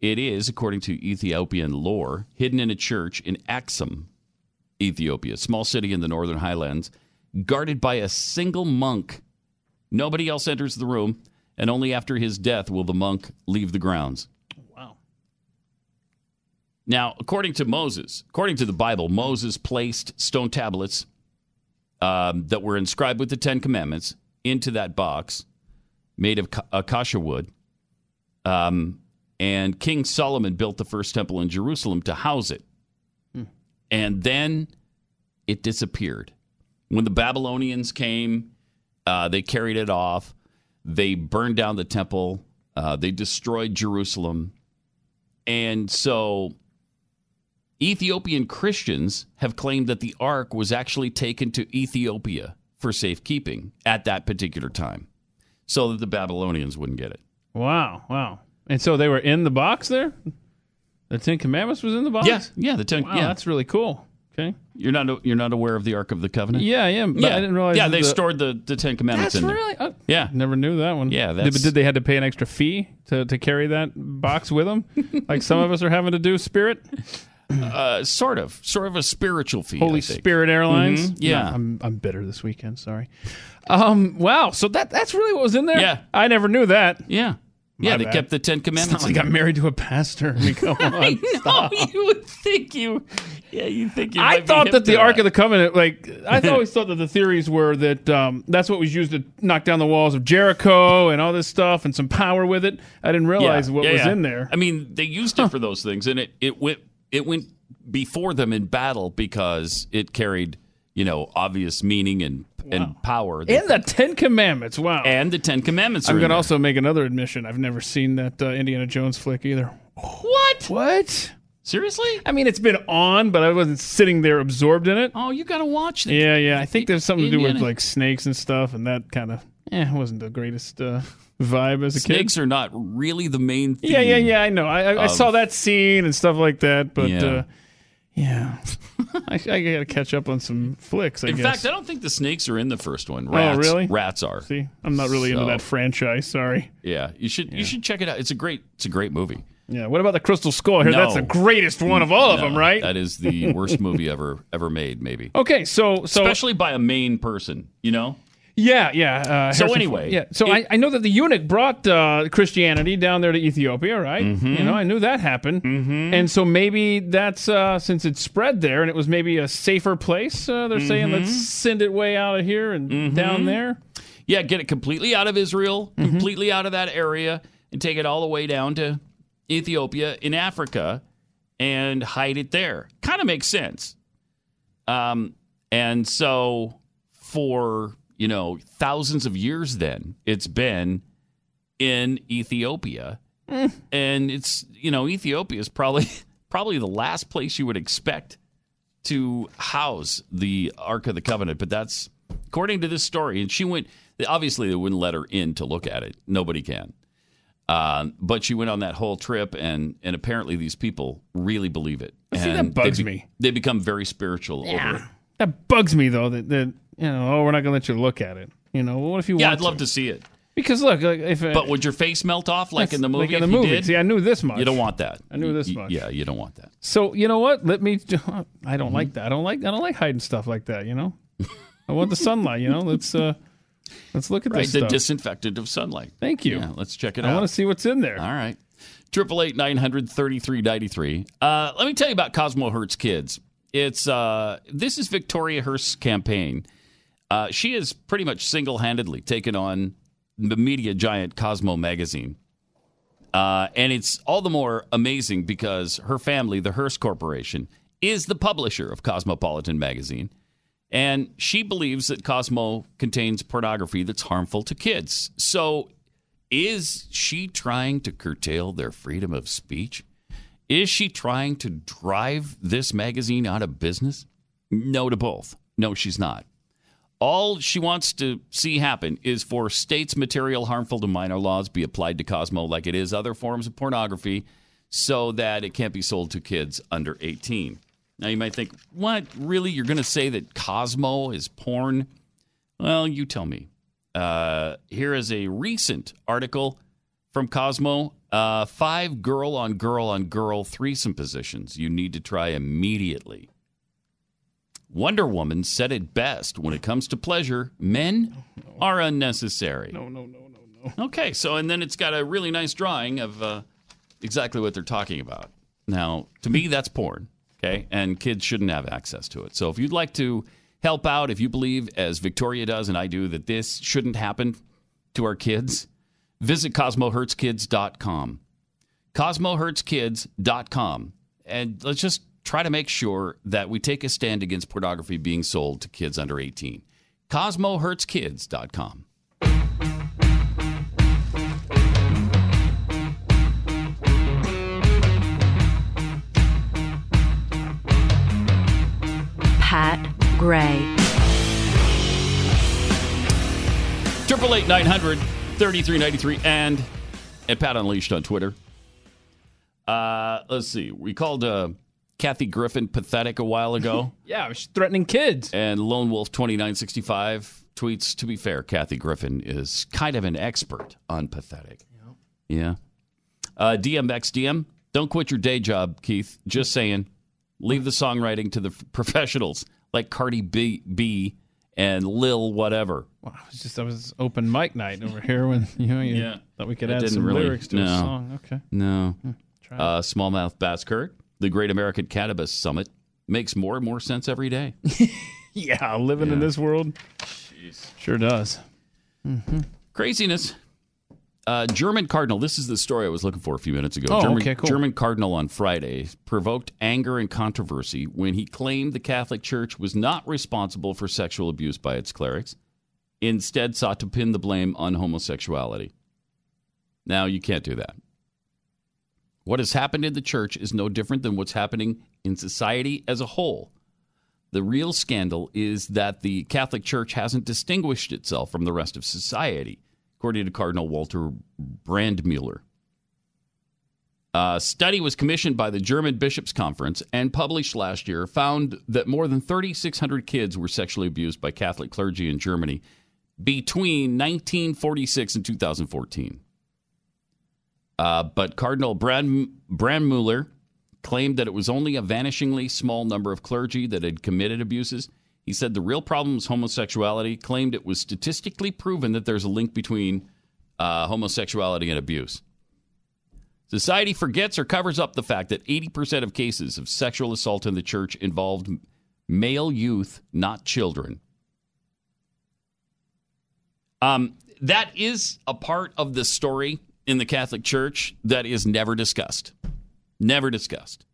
It is, according to Ethiopian lore, hidden in a church in Axum, Ethiopia, a small city in the northern highlands, guarded by a single monk. Nobody else enters the room, and only after his death will the monk leave the grounds. Wow. Now, according to Moses, according to the Bible, Moses placed stone tablets um, that were inscribed with the Ten Commandments into that box made of ca- acacia wood. Um, and King Solomon built the first temple in Jerusalem to house it. And then it disappeared. When the Babylonians came, uh, they carried it off. They burned down the temple. Uh, they destroyed Jerusalem. And so Ethiopian Christians have claimed that the ark was actually taken to Ethiopia for safekeeping at that particular time. So that the Babylonians wouldn't get it. Wow, wow. And so they were in the box there. The Ten Commandments was in the box. Yeah, yeah. The ten. Wow, yeah, that's really cool. Okay. you're not you're not aware of the Ark of the Covenant. Yeah, I am. But yeah, I didn't realize. Yeah, they the- stored the, the Ten Commandments in there. really. oh, Yeah. never knew that one. Yeah, Did, that's- but did they had to pay an extra fee to, to carry that box with them, (laughs) like some of us are having to do? Spirit, Uh, sort of, sort of a spiritual fee. Holy I think. Spirit Airlines. Mhm, yeah. No, I'm I'm bitter this weekend. Sorry. Um. Wow. So that that's really what was in there. Yeah. I never knew that. Yeah, My yeah. They kept the Ten It's Commandments. not like I'm married to a pastor. I mean, come (laughs) on. I know, stop. (laughs) you would think you. Yeah, you think you. I thought that the Ark of the Covenant, like I (laughs) always thought that the theories were that um, that's what was used to knock down the walls of Jericho and all this stuff and some power with it. I didn't realize Yeah, what yeah, was yeah. in there. I mean, they used it for those things, and it it went it went before them in battle because it carried you know obvious meaning and and power. And the Ten Commandments. Wow. and the Ten Commandments. I'm going to there. also make another admission. I've never seen that uh, Indiana Jones flick either. What? What? Seriously? I mean, it's been on, but I wasn't sitting there absorbed in it. Oh, you got to watch it. Yeah, yeah. I think there's something to do with like snakes and stuff, and that kind of eh, wasn't the greatest uh, vibe as a kid. Snakes are not really the main. Theme Yeah, yeah, yeah. I know. I, I, I saw that scene and stuff like that, but Yeah. uh, yeah, (laughs) I, I got to catch up on some flicks. I In guess. fact, I don't think the snakes are in the first one. oh, Rats, really? Rats are. See, I'm not really into that franchise. Sorry. Yeah, you should you should check it out. It's a great it's a great movie. Yeah. What about the Crystal Skull? Here, that's No. the greatest one of all of them, right? That is the worst movie ever ever made, maybe. (laughs) Okay, so so Especially by a main person, you know. Yeah, yeah. Uh, So Harrison anyway, Ford. yeah. So it- I, I know that the eunuch brought uh, Christianity down there to Ethiopia, right? Mm-hmm. You know, I knew that happened, and so maybe that's uh, since it spread there, and it was maybe a safer place. Uh, they're saying Mm-hmm. let's send it way out of here and down there. Yeah, get it completely out of Israel, Mm-hmm. completely out of that area, and take it all the way down to Ethiopia in Africa and hide it there. Kind of makes sense. Um, and so for you know thousands of years, then it's been in Ethiopia, and it's you know Ethiopia is probably (laughs) probably the last place you would expect to house the Ark of the Covenant, but that's according to this story. And she went. Obviously, they wouldn't let her in to look at it. Nobody can. Um, but she went on that whole trip, and and apparently these people really believe it. See, that bugs they be- me. They become very spiritual over it. That bugs me though. That, that you know, oh, we're not going to let you look at it. You know, what if you want to Yeah, I'd love to see it. Because look, like, if But would your face melt off like in the movie? like in if the you movie. did? See, I knew this much. You don't want that. I knew this much. Yeah, you don't want that. So you know what? Let me. (laughs) I don't Mm-hmm. like that. I don't like. I don't like hiding stuff like that. You know. I want the sunlight. You know. Let's uh, let's look at Right, this the stuff. disinfectant of sunlight. Thank you. Yeah, let's check it I out. I want to see what's in there. All right. Triple eight nine hundred thirty three ninety three. Uh, let me tell you about Cosmo Hurts Kids. It's uh, this is Victoria Hearst's campaign. Uh, she has pretty much single handedly taken on the media giant Cosmo magazine, uh, and it's all the more amazing because her family, the Hearst Corporation, is the publisher of Cosmopolitan magazine, and she believes that Cosmo contains pornography that's harmful to kids. So is she trying to curtail their freedom of speech? Is she trying to drive this magazine out of business? No to both. No, she's not. All she wants to see happen is for states' material harmful to minor laws be applied to Cosmo like it is other forms of pornography so that it can't be sold to kids under 18. Now you might think, what? Really? You're going to say that Cosmo is porn? Well, you tell me. Uh, here is a recent article from Cosmo. Uh, five girl on girl on girl threesome positions you need to try immediately. Wonder Woman said it best when it comes to pleasure, men are unnecessary. No, no, no, no, no. Okay, so and then it's got a really nice drawing of uh, exactly what they're talking about. Now, to me, that's porn. Okay, and kids shouldn't have access to it. So if you'd like to help out, if you believe, as Victoria does and I do, that this shouldn't happen to our kids, visit CosmoHurtsKids.com. CosmoHurtsKids.com, and let's just try to make sure that we take a stand against pornography being sold to kids under 18. CosmoHurtsKids.com. Pat Gray. Triple eight nine hundred 3393 and at Pat Unleashed on Twitter. Uh, let's see. We called uh, Kathy Griffin pathetic a while ago. (laughs) Yeah, she's threatening kids. And Lone Wolf 2965 tweets, to be fair, Kathy Griffin is kind of an expert on pathetic. Yeah. Uh, DMXDM, don't quit your day job, Keith. Just saying. Leave the songwriting to the f- professionals like Cardi B, B and Lil whatever. Wow, it was just that was open mic night over here when (laughs) you know you Yeah. thought we could That add some really- lyrics to a song. Okay. No. try Uh, Smallmouth Bass Kurt, the Great American Cannabis Summit, makes more and more sense every day. (laughs) Yeah, living in this world sure does. Craziness. Uh, German Cardinal, this is the story I was looking for a few minutes ago. Oh, German, okay, cool. German Cardinal on Friday provoked anger and controversy when he claimed the Catholic Church was not responsible for sexual abuse by its clerics, instead, sought to pin the blame on homosexuality. Now, you can't do that. What has happened in the church is no different than what's happening in society as a whole. The real scandal is that the Catholic Church hasn't distinguished itself from the rest of society, according to Cardinal Walter Brandmuller. A study was commissioned by the German Bishops' Conference and published last year found that more than 3,600 kids were sexually abused by Catholic clergy in Germany between 1946 and 2014. Uh, but Cardinal Brand, Brandmuller claimed that it was only a vanishingly small number of clergy that had committed abuses. He said the real problem was homosexuality, claimed it was statistically proven that there's a link between uh, homosexuality and abuse. Society forgets or covers up the fact that 80% of cases of sexual assault in the church involved male youth, not children. Um, that is a part of the story in the Catholic Church that is never discussed. Never discussed.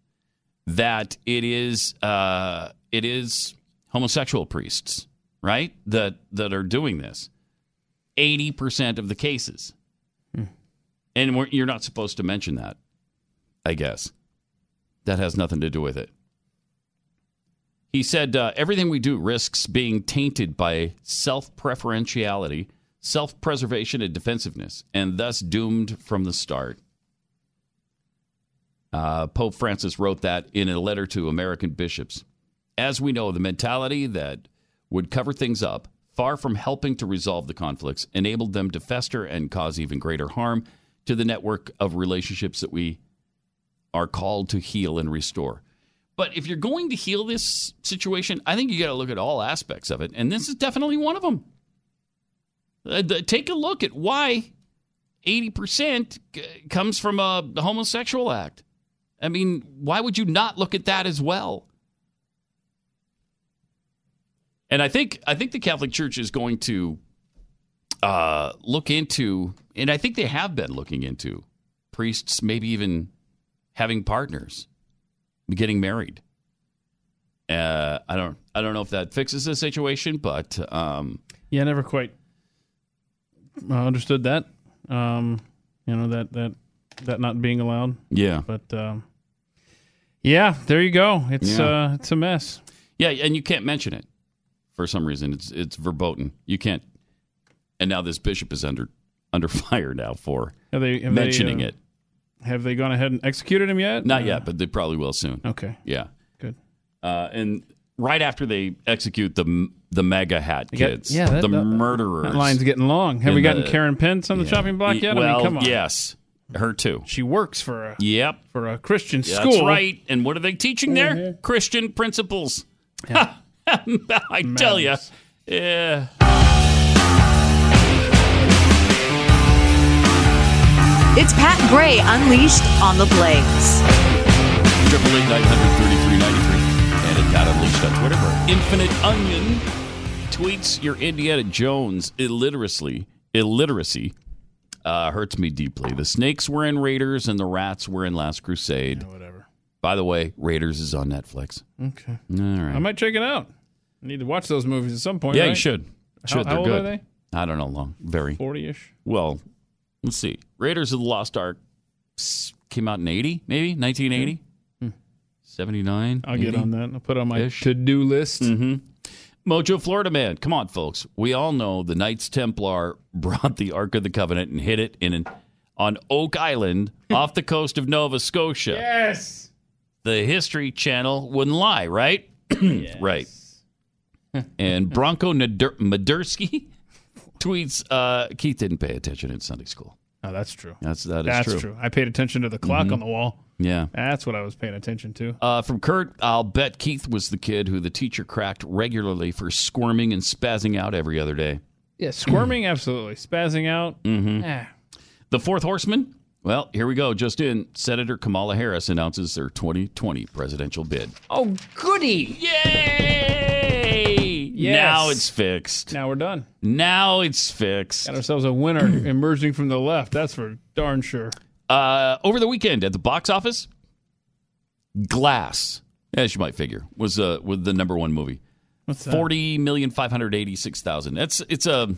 That it is uh, it is homosexual priests, right? That that are doing this. Eighty percent of the cases, and we're, you're not supposed to mention that. I guess that has nothing to do with it. He said uh, everything we do risks being tainted by self preferentiality, self preservation, and defensiveness, and thus doomed from the start. Uh, Pope Francis wrote that in a letter to American bishops. As we know, the mentality that would cover things up, far from helping to resolve the conflicts, enabled them to fester and cause even greater harm to the network of relationships that we are called to heal and restore. But if you're going to heal this situation, I think you got to look at all aspects of it, and this is definitely one of them. Uh, take a look at why 80% c- comes from a homosexual act. I mean, why would you not look at that as well? And I think I think the Catholic Church is going to uh, look into, and I think they have been looking into priests maybe even having partners, getting married. Uh, I don't I don't know if that fixes the situation, but um, Yeah, never quite uh, understood that. Um, you know that that that not being allowed. Yeah. But um, yeah, there you go. It's Yeah. uh, it's a mess. Yeah, and you can't mention it for some reason. It's it's verboten. You can't. And now this bishop is under under (laughs) fire now for Have they have mentioning they, uh, it. Have they gone ahead and executed him yet? Not Uh, yet, but they probably will soon. Okay. Yeah. Good. Uh, and right after they execute the the MAGA hat You got- kids, yeah, that- the that- murderers. That line's getting long. Have we gotten the- Karen Pence on the Yeah. chopping block yet? Well, I mean, come on. yes, her too. She works for a Yep. for a Christian That's school. right. And what are they teaching there? Mhm. Christian principles. (laughs) I tell you. Yeah. It's Pat Gray Unleashed on the blades. Triple eight nine hundred thirty three ninety three. And at Pat Unleashed on Twitter. where Infinite Onion tweets your Indiana Jones illiteracy. Illiteracy uh, hurts me deeply. The snakes were in Raiders and the rats were in Last Crusade. whatever. By the way, Raiders is on Netflix. Okay. All right. I might check it out. I need to watch those movies at some point. yeah, right? you should. How- Should. how They're old good. are they? I don't know long. Very. 40-ish? Well, let's see. Raiders of the Lost Ark came out in 80, maybe? 1980? 79? Hmm. I'll get on that. I'll put it on my to-do list. Mm-hmm. Mojo Florida man. Come on, folks. We all know the Knights Templar (laughs) brought the Ark of the Covenant and hid it in an, on Oak Island (laughs) off the coast of Nova Scotia. Yes. The History Channel wouldn't lie, right? (clears throat) Right. and Bronco Nadur- Madursky (laughs) tweets, uh, Keith didn't pay attention in Sunday school. Oh, that's true. That's that is That's true. true. I paid attention to the clock Mhm. on the wall. Yeah. That's what I was paying attention to. Uh, from Kurt, I'll bet Keith was the kid who the teacher cracked regularly for squirming and spazzing out every other day. Yeah, squirming, (clears throat) absolutely. Spazzing out. Mm-hmm. eh. The fourth horseman? Well, here we go. Just in, Senator Kamala Harris announces their 2020 presidential bid. Oh, goody. Yay! Yes. Now it's fixed. Now we're done. Now it's fixed. Got ourselves a winner (clears throat) emerging from the left. That's for darn sure. Uh, over the weekend at the box office, Glass, as you might figure, was uh, was the number one movie. What's that? Forty million five hundred eighty six thousand. That's it's a,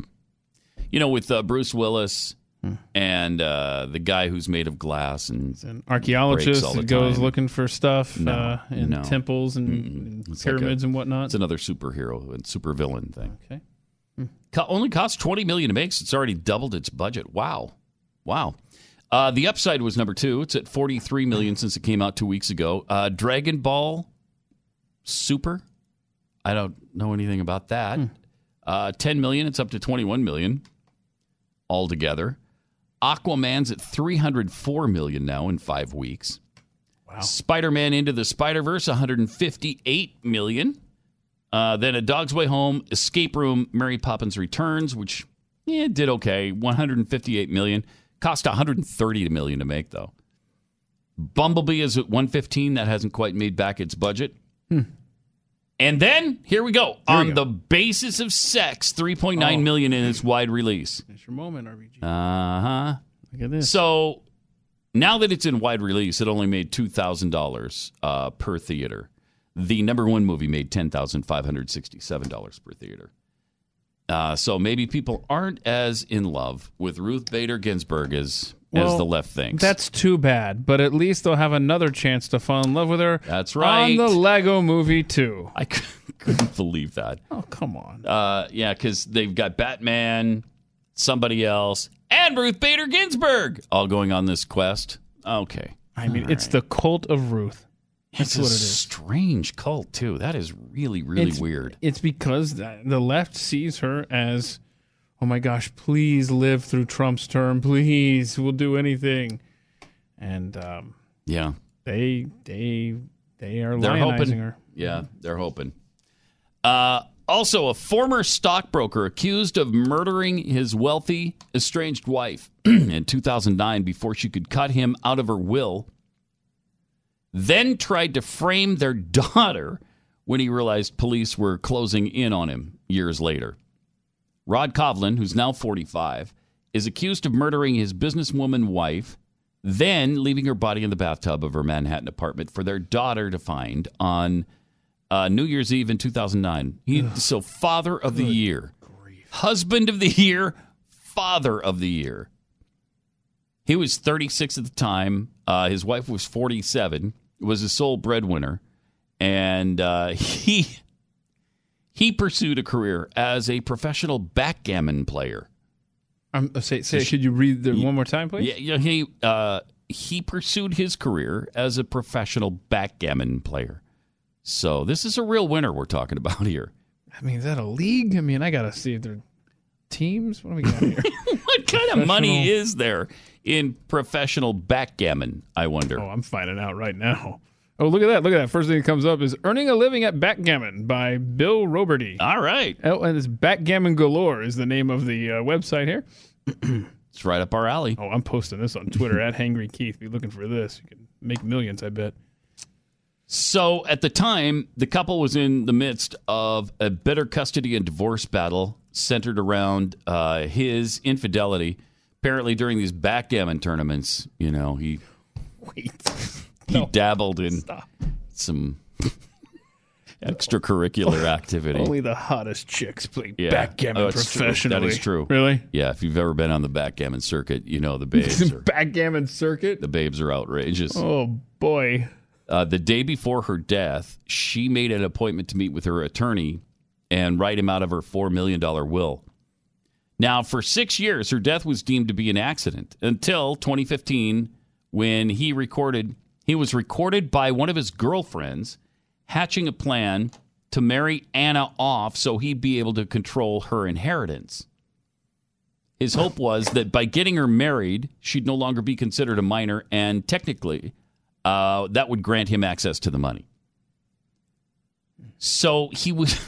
you know, with uh, Bruce Willis Hmm. and uh, the guy who's made of glass and An archaeologist breaks all the that goes time. looking for stuff No, uh, in no. temples and, and It's like pyramids a- and whatnot. It's another superhero and supervillain thing. Okay. Co- only cost twenty million to make. So it's already doubled its budget. Wow, wow. Uh, the upside was number two. It's at forty three million since it came out two weeks ago. Uh, Dragon Ball Super. I don't know anything about that. Uh, ten million. It's up to twenty one million altogether. Aquaman's at three hundred four million now in five weeks. Wow. Spider Man Into the Spider Verse, one hundred fifty eight million. Uh, then A Dog's Way Home, Escape Room, Mary Poppins Returns, which yeah, did okay, 158 million. Cost 130 million to make though. Bumblebee is at 115. That hasn't quite made back its budget. And then here we go on the basis of sex, 3.9 Oh. million in its wide release. It's your moment, RBG. Uh huh. Look at this. So now that it's in wide release, it only made two thousand dollars uh, per theater. The number one movie made ten thousand five hundred sixty-seven dollars per theater. Uh, so maybe people aren't as in love with Ruth Bader Ginsburg as as the left thinks. That's too bad, but at least they'll have another chance to fall in love with her. That's right. On the Lego movie, too. I (laughs) couldn't believe that. Oh, come on. Uh, yeah, because they've got Batman, somebody else, and Ruth Bader Ginsburg all going on this quest. Okay. I mean, it's the cult of Ruth. That's It's a what it is. strange cult too. That is really, really It's- weird. It's because the the left sees her as, oh my gosh, please live through Trump's term, please, we'll do anything, and um, Yeah, they they they are they're lionizing hoping. her. Yeah, they're hoping. Uh, also, a former stockbroker accused of murdering his wealthy estranged wife (clears throat) in 2009 before she could cut him out of her will. Then tried to frame their (laughs) daughter when he realized police were closing in on him years later. Rod Covlin, who's now 45, is accused of murdering his businesswoman wife, then leaving her body in the bathtub of her Manhattan apartment for their daughter to find on uh, New Year's Eve in 2009. He so father of the year, husband of the year, father of the year. He was 36 at the time. Uh, his wife was 47. Was his sole breadwinner, and uh, (laughs) he he pursued a career as a professional backgammon player. Um, say, say, could you read the one more time, please? Yeah, yeah, he uh, he pursued his career as a professional backgammon player. So this is a real winner we're talking about here. I mean, is that a league? I mean, I gotta see if they're teams. What do we got here? (laughs) what kind of money is there in professional backgammon? I wonder. Oh, I'm finding out right now. Oh, look at that! Look at that! First thing that comes up is "Earning a Living at Backgammon" by Bill Robertie. All right. Oh, and it's Backgammon Galore is the name of the uh, website here. (clears throat) it's right up our alley. Oh, I'm posting this on Twitter at Hangry Keith. Be looking for this. You can make millions, I bet. So at the time, the couple was in the midst of a bitter custody and divorce battle centered around uh, his infidelity. Apparently, during these backgammon tournaments, you know, he Wait. he dabbled in some extracurricular (laughs) activity. Only the hottest chicks play Yeah. backgammon Oh, it's true. professionally. That is true. Really? Yeah, if you've ever been on the backgammon circuit, you know the babes (laughs) are, backgammon circuit. the babes are outrageous. Oh boy. Uh, the day before her death, she made an appointment to meet with her attorney and write him out of her $4 million will. Now, for six years, her death was deemed to be an accident until 2015 when he recorded, he was recorded by one of his girlfriends hatching a plan to marry Anna off so he'd be able to control her inheritance. His hope was that by getting her married, she'd no longer be considered a minor, and technically, uh, that would grant him access to the money. So he was.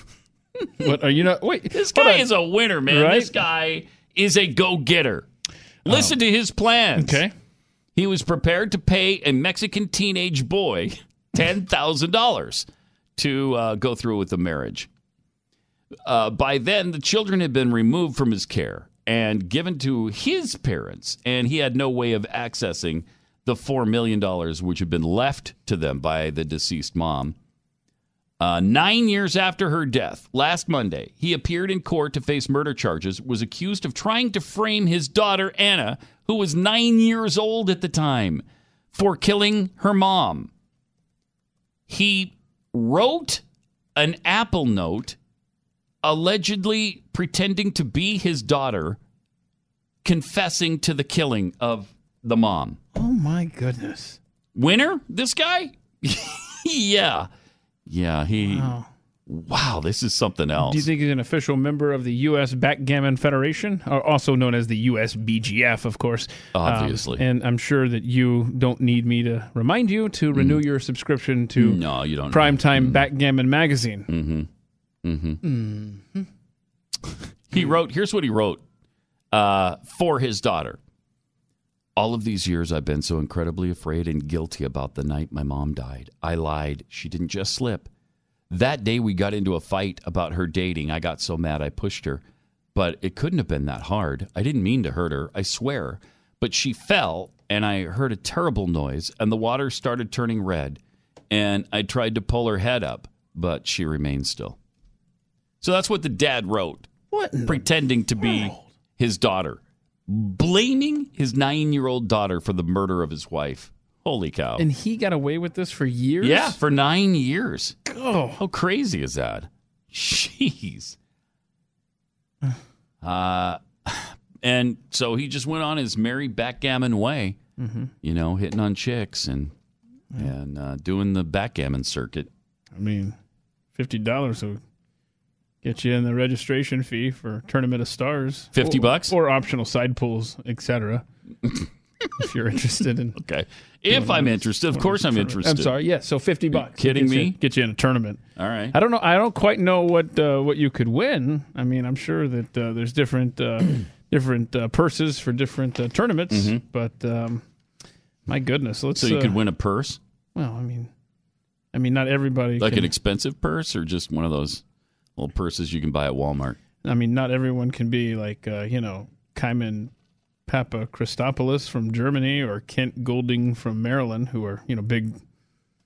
What are you not? Wait, this guy is a winner, man. Right? This guy is a go getter. Listen to his plans. Okay. He was prepared to pay a Mexican teenage boy (laughs) $10,000 to uh, go through with the marriage. Uh, by then, the children had been removed from his care and given to his parents, and he had no way of accessing the $4 million which had been left to them by the deceased mom. Uh, nine years after her death, last Monday, he appeared in court to face murder charges, was accused of trying to frame his daughter, Anna, who was nine years old at the time, for killing her mom. He wrote an Apple note allegedly pretending to be his daughter, confessing to the killing of the mom. Oh my goodness. Winner, this guy? (laughs) yeah. Yeah, he. Wow. this is something else. Do you think he's an official member of the U.S. Backgammon Federation, or also known as the USBGF, of course? Um, Obviously. and I'm sure that you don't need me to remind you to renew your subscription to Mm. No, you don't. Primetime Backgammon Magazine. Mm-hmm. Mm-hmm. He wrote, here's what he wrote uh, for his daughter. All of these years, I've been so incredibly afraid and guilty about the night my mom died. I lied. She didn't just slip. That day, we got into a fight about her dating. I got so mad, I pushed her. But it couldn't have been that hard. I didn't mean to hurt her, I swear. But she fell, and I heard a terrible noise, and the water started turning red. And I tried to pull her head up, but she remained still. So that's what the dad wrote. What? Pretending to be his daughter, blaming his nine year old daughter for the murder of his wife. Holy cow. And he got away with this for years? yeah, for nine years. Oh. How crazy is that? Jeez. (sighs) Uh, and so he just went on his merry backgammon way, Mhm. you know, hitting on chicks and and uh, doing the backgammon circuit. I mean, fifty dollars will get you in the registration fee for Tournament of Stars. 50 Or- bucks? or optional side pools, etc. (laughs) if you're interested in. Okay. If I'm interested, of course I'm interested. I'm sorry. Yes. so fifty bucks. kidding you- me? Get you in a tournament. All right. I don't know. I don't quite know what uh, what you could win. I mean, I'm sure that uh, there's different uh, (clears throat) different uh, purses for different uh, tournaments, Mhm. but um, my goodness, let's. So you uh, could win a purse, Well, I mean, I mean, not everybody. like can, an expensive purse, or just one of those little purses you can buy at Walmart. I mean, not everyone can be like uh, you know Kaiman Papa Christopoulos from Germany or Kent Goulding from Maryland, who are you know big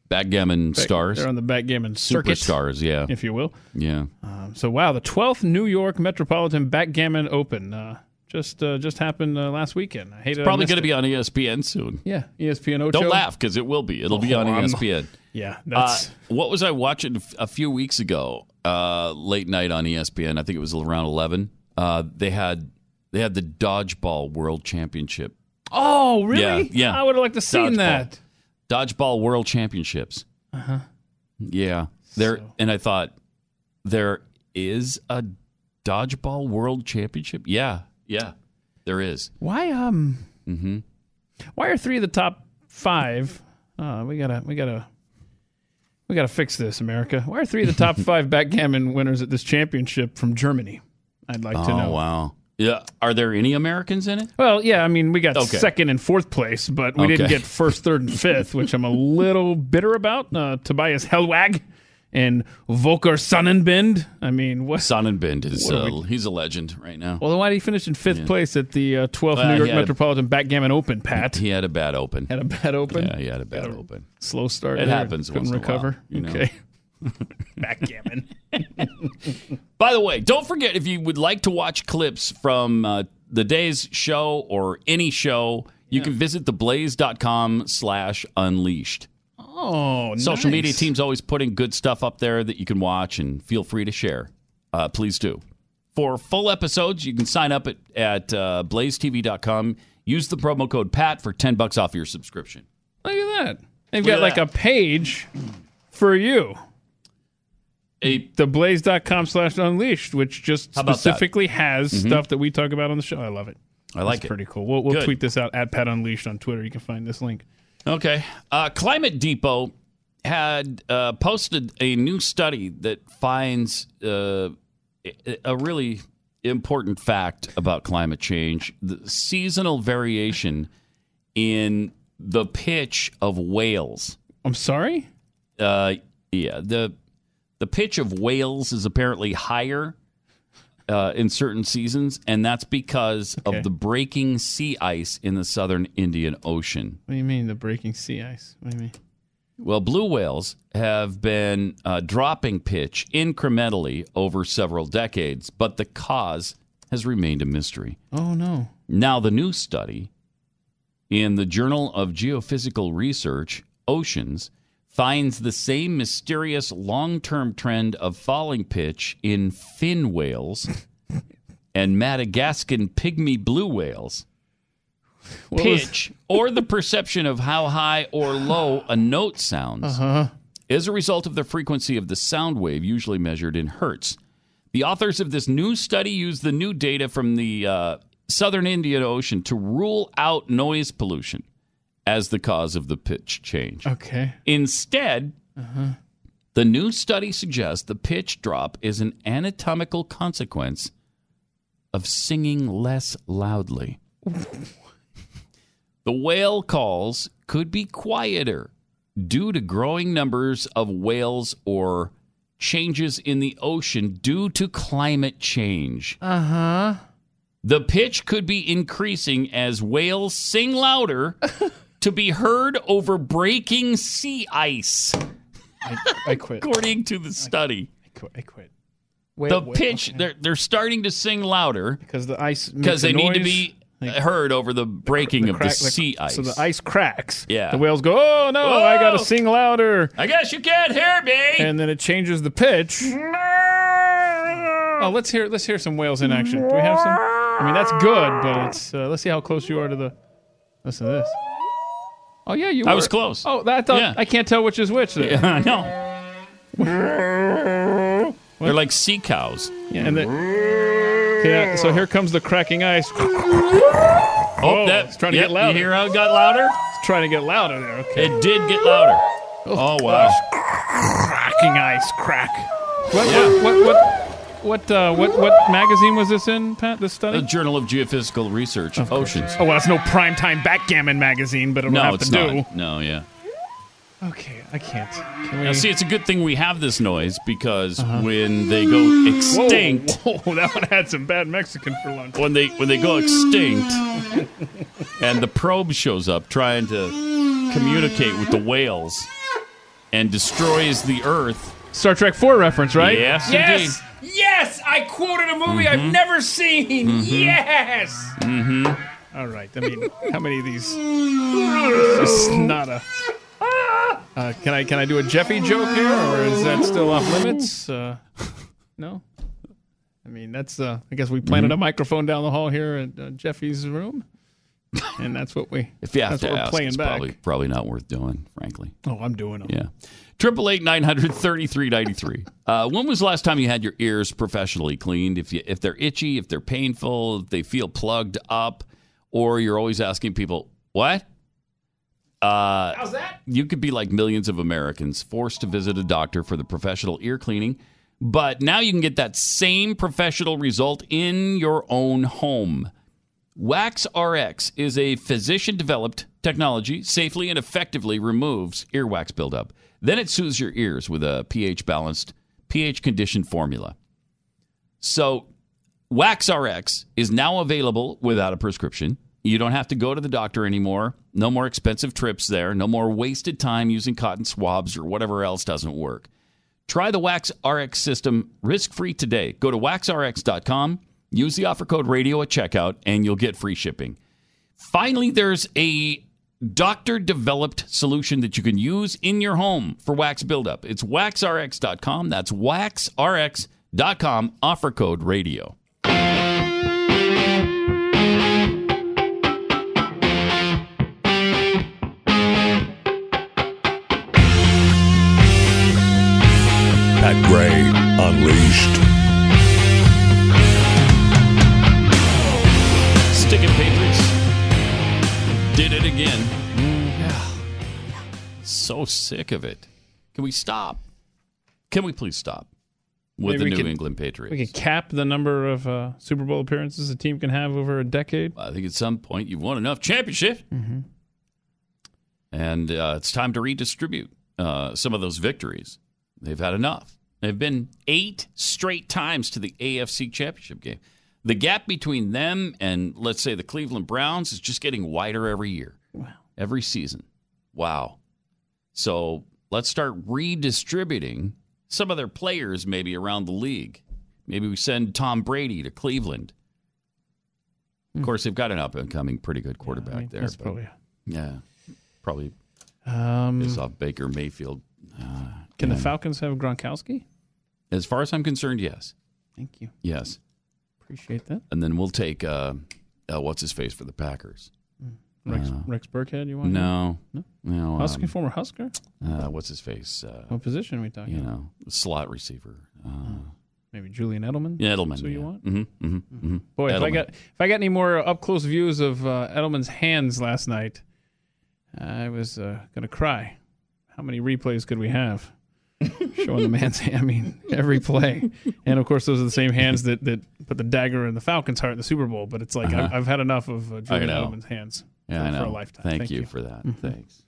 Backgammon back- stars, They're on the backgammon circuit, superstars. Yeah, if you will. yeah. Um, so wow, the 12th New York Metropolitan Backgammon Open uh, just uh, just happened uh, last weekend. I hate it. Probably going to be on ESPN soon. Yeah, ESPN Ocho. Don't laugh because it will be. It'll be Oh, on I'm- ESPN. (laughs) Yeah, Uh, that's what was I watching a few weeks ago? Uh, late night on ESPN. I think it was around eleven. Uh, they had they had the dodgeball world championship. oh really? Yeah, yeah. I would have liked to seen Dodgeball. that. Dodgeball world championships. Uh huh. Yeah, there. And I thought there is a dodgeball world championship. Yeah, yeah, there is. Why um Mm-hmm. why are three of the top five? Uh, we gotta we gotta we gotta fix this, America. Why are three of the top (laughs) five backgammon winners at this championship from Germany? I'd like to know. oh wow. Yeah. Are there any Americans in it? Well, yeah, I mean, we got Okay. second and fourth place, but we didn't Okay. get first, third, and fifth, which I'm a little bitter about. Uh, Tobias Hellwag and Volker Sonnenbind. I mean, what? Sonnenbind is What uh, we- he's a legend right now. Well, then why did he finish in fifth Yeah. place at the uh, 12th Well, New York had a- Metropolitan Backgammon Open, Pat? He had a bad open. Had a bad open? Yeah, he had a bad open. Slow start. It there. happens Couldn't once in a while, recover. you know. Okay. (laughs) Backgammon. (laughs) By the way, don't forget if you would like to watch clips from uh, the day's show or any show, you can visit theblaze.com slash unleashed. Oh, Social media team's always putting good stuff up there that you can watch and feel free to share. uh, please do. For full episodes, you can sign up at, at uh, blazetv.com. Use the promo code PAT for 10 bucks off your subscription. Look at that. They've Look got like that. a page for you. A theblaze.com slash unleashed, which just that? specifically has Mhm. stuff that we talk about on the show. I love it. I like It's it. pretty cool. We'll, we'll tweet this out at Pat Unleashed on Twitter. You can find this link. Okay. Uh, Climate Depot had uh, posted a new study that finds uh, a- really important fact about climate change the seasonal variation in the pitch of whales. I'm sorry? Uh, yeah. The, the pitch of whales is apparently higher. Uh, in certain seasons, and that's because Okay. of the breaking sea ice in the southern Indian Ocean. What do you mean, the breaking sea ice? What do you mean? Well, blue whales have been uh, dropping pitch incrementally over several decades, but the cause has remained a mystery. Oh, no. Now, the new study in the Journal of Geophysical Research, Oceans, finds the same mysterious long term trend of falling pitch in fin whales and Madagascan pygmy blue whales. What Pitch, or the perception of how high or low a note sounds, Uh-huh. is a result of the frequency of the sound wave, usually measured in hertz. The authors of this new study used the new data from the uh, southern Indian Ocean to rule out noise pollution as the cause of the pitch change. Okay. Instead, Uh-huh. the new study suggests the pitch drop is an anatomical consequence of singing less loudly. (laughs) the whale calls could be quieter due to growing numbers of whales or changes in the ocean due to climate change. Uh huh. The pitch could be increasing as whales sing louder (laughs) to be heard over breaking sea ice. I, I quit. According to the study. I quit. I quit. the pitch, they're, they're starting to sing louder because the ice because they a need to noise. be heard over the breaking of crack- the the- sea ice. So the ice cracks. Yeah. The whales go, oh no, I got to sing louder. I guess you can't hear me. And then it changes the pitch. Oh, let's hear let's hear some whales in action. Do we have some? I mean, that's good, but it's uh, let's see how close you are to the. Listen to this. Oh yeah, you. I were. was close. Oh, that I thought Yeah. I can't tell which is which. There. Yeah, (laughs) I know. They're like sea cows. Yeah, and the, yeah, so here comes the cracking ice. Oh, that- it's trying to yep, get louder. you hear how it got louder? It's trying to get louder there. Okay. It did get louder. Oh, oh wow. cracking ice crack. What what what what what, uh, what what magazine was this in, Pat? This study? The Journal of Geophysical Research, of Oceans. Oh well, it's no primetime backgammon magazine, but it'll no, have it's to do. No, yeah. Okay, I can't. Can Now, see, it's a good thing we have this noise because Uh-huh. when they go extinct, Whoa, whoa, that one had some bad Mexican for lunch. when they when they go extinct, and the probe shows up trying to communicate with the whales and destroys the Earth. Star Trek Four reference, right? Yes, Yes, yes, I quoted a movie I've Mhm. never seen. Mhm. Yes. Mm-hmm. All right. I mean, how many of these? (laughs) It's not a. Uh, can I can I do a Jeffy joke here, or is that still off limits? Uh, no. I mean, that's. Uh, I guess we planted Mhm. a microphone down the hall here at uh, Jeffy's room, and that's what we. If you have that's to what we're ask, playing it's back. probably probably not worth doing, frankly. Oh, I'm doing them. Yeah. Triple eight nine hundred thirty three ninety three. Uh, when was the last time you had your ears professionally cleaned? If you if they're itchy, if they're painful, if they feel plugged up, or you're always asking people what? Uh, How's that? You could be like millions of Americans forced to visit a doctor for the professional ear cleaning, but now you can get that same professional result in your own home. Wax RX is a physician developed technology, safely and effectively removes earwax buildup. Then it soothes your ears with a pH balanced, pH conditioned formula. So, Wax RX is now available without a prescription. You don't have to go to the doctor anymore. No more expensive trips there. No more wasted time using cotton swabs or whatever else doesn't work. Try the Wax RX system risk free today. Go to waxrx.com, use the offer code radio at checkout, and you'll get free shipping. Finally, there's a doctor developed solution that you can use in your home for wax buildup. It's waxrx.com. That's Patriot.com, offer code radio. Pat Gray Unleashed. Did it again. Yeah. So sick of it. Can we stop? Can we please stop with Maybe the New could- England Patriots? We can cap the number of uh, Super Bowl appearances a team can have over a decade. I think at some point you've won enough championships, Mm-hmm. and uh, it's time to redistribute uh, some of those victories. They've had enough. They've been eight straight times to the AFC Championship game. The gap between them and, let's say, the Cleveland Browns is just getting wider every year, every season. Wow. So let's start redistributing some of their players maybe around the league. Maybe we send Tom Brady to Cleveland. Of course, they've got an up and coming pretty good quarterback mean, there. but- probably- yeah, probably Um, is off Baker Mayfield. Uh, Can the Falcons have Gronkowski? As far as I'm concerned, yes, Thank you. yes. Appreciate that. And then we'll take uh, uh, what's his face for the Packers. Rex, Uh, Rex Burkhead, you want? No, No? no. Husky, um, former Husker? uh, what's his face? Uh, What position are we talking you about? know, slot receiver. Uh, Maybe Julian Edelman? yeah, Edelman. That's who you want? Mm-hmm, mm-hmm, mm-hmm. Boy, if I got if I got any more up close views of uh, Edelman's hands last night, I was uh, gonna cry. How many replays could we have showing the man's hand? I mean, every play, and of course, those are the same hands that, that put the dagger in the Falcons' heart in the Super Bowl. But it's like I've, Uh-huh. I've had enough of uh, Julian. Edelman's hands Yeah, for, I know. for a lifetime. Thank, you, for that. Mhm. Thanks.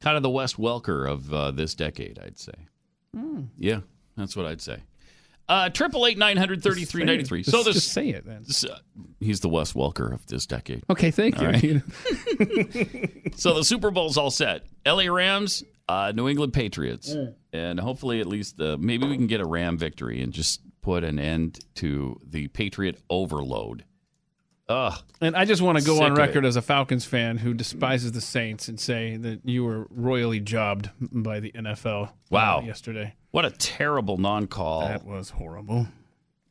kind of the Wes Welker of uh, this decade, I'd say. Mm. Yeah, that's what I'd say. Uh, Triple eight nine hundred thirty three ninety three. So this, Just say it then. this, uh, he's the Wes Welker of this decade. Okay, thank All you. right. (laughs) (laughs) so the Super Bowl's all set. LA Rams, uh, New England Patriots, and hopefully at least uh, maybe we can get a Ram victory and just put an end to the Patriot overload. Ugh. And I just want to go Sick on record as a Falcons fan who despises the Saints and say that you were royally jobbed by the NFL. uh, Wow. yesterday. What a terrible non-call. That was horrible.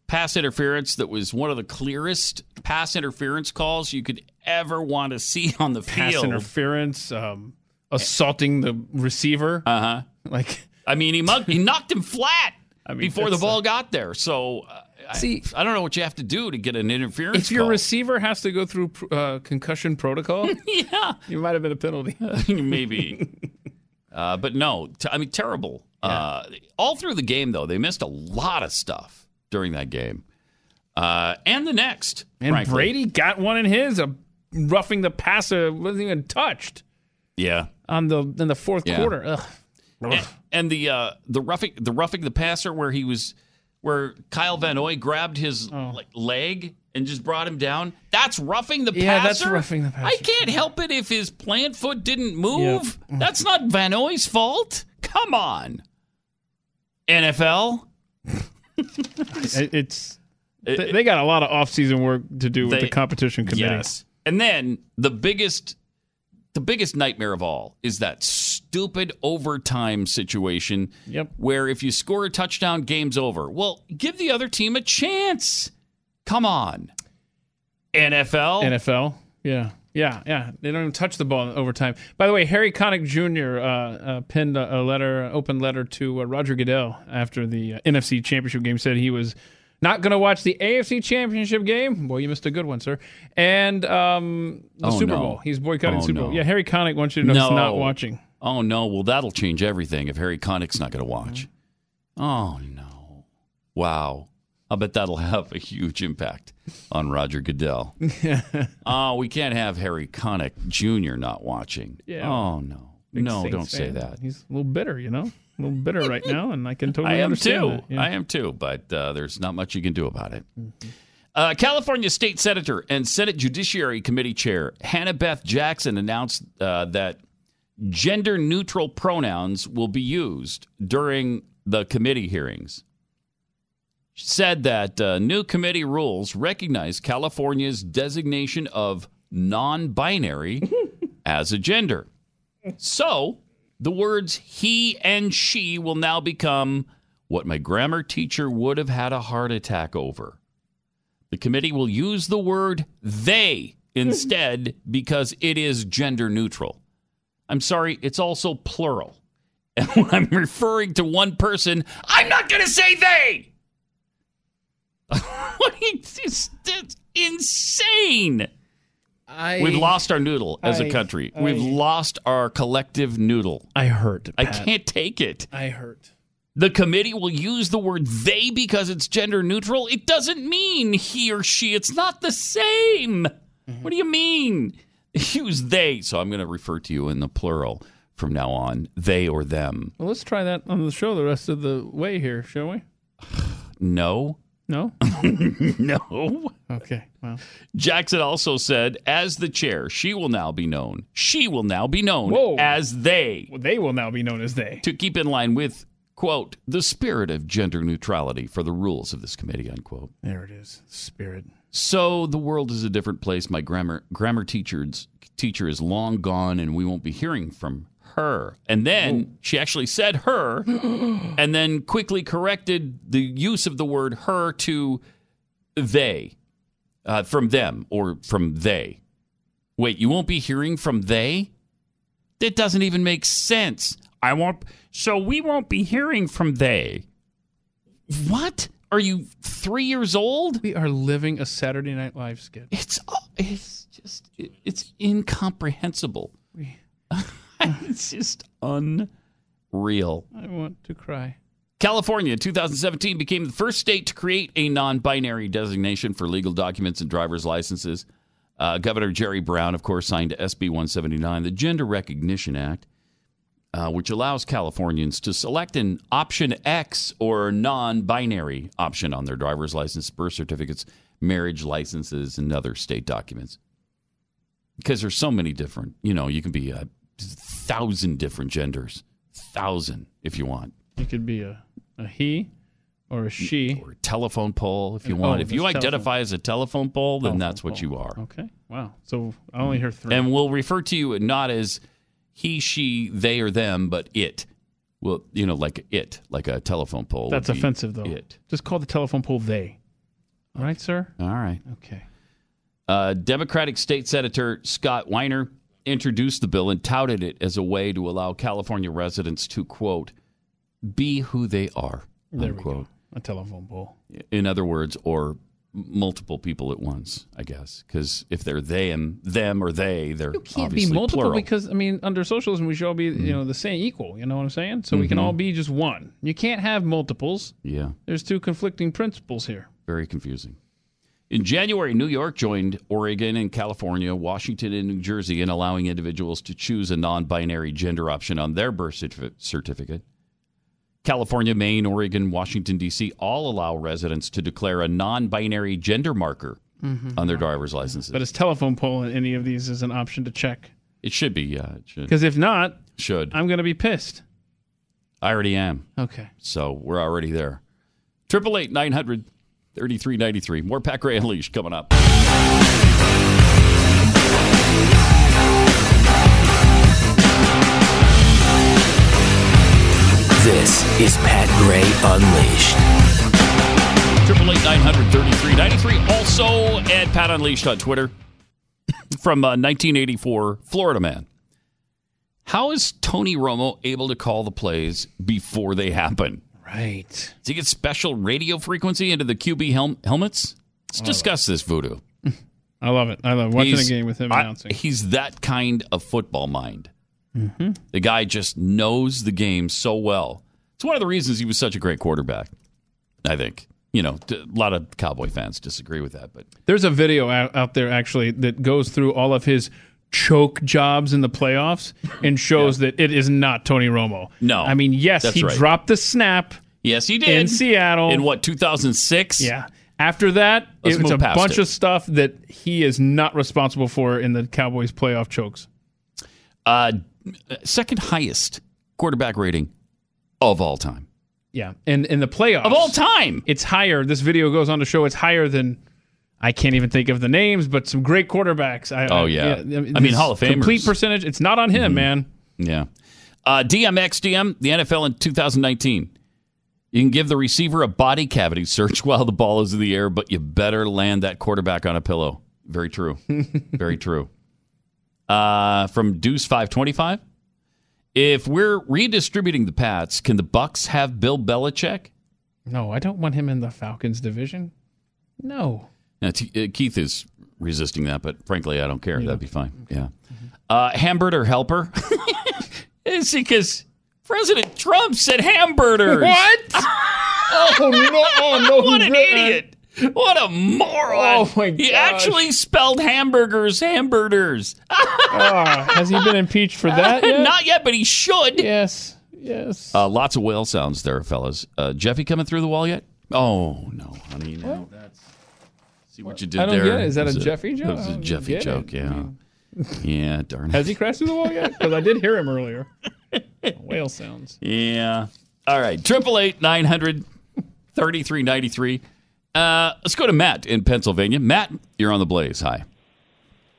Pass interference that was one of the clearest pass interference calls you could ever want to see on the Pass field. interference, um, assaulting the receiver. Uh huh. (laughs) Like, I mean, he mugged, he knocked him flat (laughs) I mean, before the ball got there. So, uh, See- I, I don't know what you have to do to get an interference. if your call. receiver has to go through uh, concussion protocol, (laughs) yeah, you might have been a penalty. maybe. Uh, but no, t- I mean terrible. Uh, all through the game, though, they missed a lot of stuff during that game, uh, and the next. And frankly. Brady got one in his, uh, roughing the passer, wasn't even touched yeah, on the in the fourth Yeah. quarter. Ugh. and, and the uh, the roughing the roughing the passer where he was where Kyle Van Noy grabbed his Oh. like, leg and just brought him down. That's roughing the Yeah, passer. that's roughing the passer. I can't help it if his plant foot didn't move. (laughs) That's not Van Noy's fault. Come on, NFL. (laughs) It's they, they got a lot of off-season work to do with They- the competition committee. Yes. And then the biggest the biggest nightmare of all is that stupid overtime situation Yep. where if you score a touchdown game's over. Well, give the other team a chance. Come on. NFL. NFL. Yeah. Yeah, yeah. They don't even touch the ball in overtime. By the way, Harry Connick Jr. Uh, uh, penned a, letter, open letter to uh, Roger Goodell after the uh, NFC Championship game. Said he was not going to watch the AFC Championship game. Boy, you missed a good one, sir. And um, the Oh, Super no. Bowl. He's boycotting Oh, the Super Bowl. no. Yeah, Harry Connick wants you to know no. he's not watching. Oh no, well that'll change everything if Harry Connick's not going to watch. Oh no. Wow. I bet that'll (laughs) have a huge impact on Roger Goodell. oh, (laughs) we can't have Harry Connick Jr. not watching. Yeah. Oh no. Big no, Saints don't say that. He's a little bitter, you know? A little bitter right now, and I can (laughs) totally I am understand too. that. Yeah. I am too, but uh, there's not much you can do about it. Mm-hmm. Uh, California State Senator and Senate Judiciary Committee Chair Hannah Beth Jackson announced uh, that gender neutral pronouns will be used during the committee hearings. She said that uh, new committee rules recognize California's designation of non binary (laughs) as a gender. So the words he and she will now become what my grammar teacher would have had a heart attack over. The committee will use the word they (laughs) instead because it is gender neutral. I'm sorry, it's also plural. (laughs) And when I'm referring to one person, I'm not going to say they. (laughs) what is this? That's insane. I, We've lost our noodle as a I- country. I- We've lost our collective noodle. I hurt. I can't take it. I hurt. The committee will use the word they because it's gender neutral. It doesn't mean he or she. It's not the same. Mm-hmm. What do you mean? (laughs) Use they. So I'm going to refer to you in the plural from now on they or them. Well, let's try that on the show the rest of the way here, shall we? (sighs) No. No. (laughs) no. Okay. Well. Jackson also said, as the chair, she will now be known. She will now be known Whoa. as they. Well, they will now be known as they. To keep in line with, quote, the spirit of gender neutrality for the rules of this committee, unquote. There it is. Spirit. So the world is a different place. My grammar grammar teacher's teacher is long gone, and we won't be hearing from her. And then she actually said her, (gasps) and then quickly corrected the use of the word her to they, uh, from them or from they. Wait, you won't be hearing from they? That doesn't even make sense. I won't. So we won't be hearing from they. What? Are you three years old? We are living a Saturday Night Live skit. It's it's just it's incomprehensible. (laughs) (laughs) it's just unreal. I want to cry. California, 2017, became the first state to create a non-binary designation for legal documents and driver's licenses. Uh, Governor Jerry Brown, of course, signed SB 179, the Gender Recognition Act, uh, which allows Californians to select an option X or non-binary option on their driver's license, birth certificates, marriage licenses, and other state documents. Because there's so many different, you know, you can be a thousand different genders, thousand if you want. It could be a, a he or a she. Or a telephone pole if you Oh, want. if you identify as a telephone pole, then Telephone that's what pole. you are. Okay. Wow. So I only hear three. And we'll refer to you not as he, she, they, or them, but it. Well, you know, like it, like a telephone pole. That's offensive, though. It. Just call the telephone pole they. All right, sir? All right. Okay. Uh, Democratic State Senator Scott Wiener introduced the bill and touted it as a way to allow California residents to, quote, be who they are, There we unquote. go. A telephone pole. In other words, or multiple people at once, I guess. Because if they're them, them or they, they're Can't obviously be multiple plural. because I mean, under socialism, we should all be you know the same equal. You know what I'm saying? So we can Mhm. all be just one. You can't have multiples. yeah. There's two conflicting principles here. Very confusing. In January, New York joined Oregon and California, Washington, and New Jersey in allowing individuals to choose a non binary gender option on their birth certificate. California, Maine, Oregon, Washington, D.C. all allow residents to declare a non binary gender marker Mhm. on their driver's licenses. But is telephone pole in any of these is an option to check? it should be, yeah. Because if not, should. I'm going to be pissed. I already am. Okay. So we're already there. Triple eight nine hundred thirty three ninety three. More Pat Gray Unleashed coming up. This is Pat Gray Unleashed. Triple eight nine hundred thirty three ninety three. Also at Pat Unleashed on Twitter (laughs) from uh, 1984, Florida man. How is Tony Romo able to call the plays before they happen? Right. Does he get special radio frequency into the QB hel- helmets? Let's discuss this voodoo. I love it. I love watching He's- a game with him I- he's that kind of football mind. Mm-hmm. The guy just knows the game so well. It's one of the reasons he was such a great quarterback. I think. You know, a lot of Cowboy fans disagree with that, but There's a video out, out there actually that goes through all of his choke jobs in the playoffs and shows that it is not Tony Romo. No. I mean, yes, he right. dropped the snap yes, he did in Seattle. in what 2006. Yeah. After that, Let's it's move a bunch it. of stuff that he is not responsible for in the Cowboys playoff chokes. Uh, second highest quarterback rating of all time. Yeah. And in the playoffs Of all time. it's higher. This video goes on to show it's higher than I can't even think of the names, but some great quarterbacks. I, Oh, I- yeah. I mean, Hall of Famers. Complete percentage. It's not on him, Mhm. man. Yeah. Uh, DMX DM, the NFL in 2019. You can give the receiver a body cavity search (laughs) while the ball is in the air, but you better land that quarterback on a pillow. Very true. (laughs) Very true. Uh, from Deuce 525. If we're redistributing the Pats, can the Bucks have Bill Belichick? No, I don't want him in the Falcons division. No. Now, T- uh, Keith is resisting that, but frankly, I don't care. That'd be fine. Yeah. Uh, hamburger helper. (laughs) it's because President Trump said hamburgers. What? (laughs) oh no! Oh (laughs) no! what an idiot! What a moron! Oh, my god! He actually spelled hamburgers hamburgers. (laughs) Ah, has he been impeached for that yet? Not yet, but he should. Yes. Yes. Uh, lots of whale sounds there, fellas. Uh, Jeffy coming through the wall yet? Oh no, honey, no. That's see what you did I don't there. get it. Is that It a Jeffy joke? It was a Jeffy get it. joke. Yeah. Yeah. Darn it. Has he crashed through the wall yet? (laughs) Because I did hear him earlier. (laughs) Whale sounds. Yeah. All right. Triple eight nine hundred thirty three ninety three. Uh, let's go to Matt in Pennsylvania. Matt, you're on the blaze. Hi.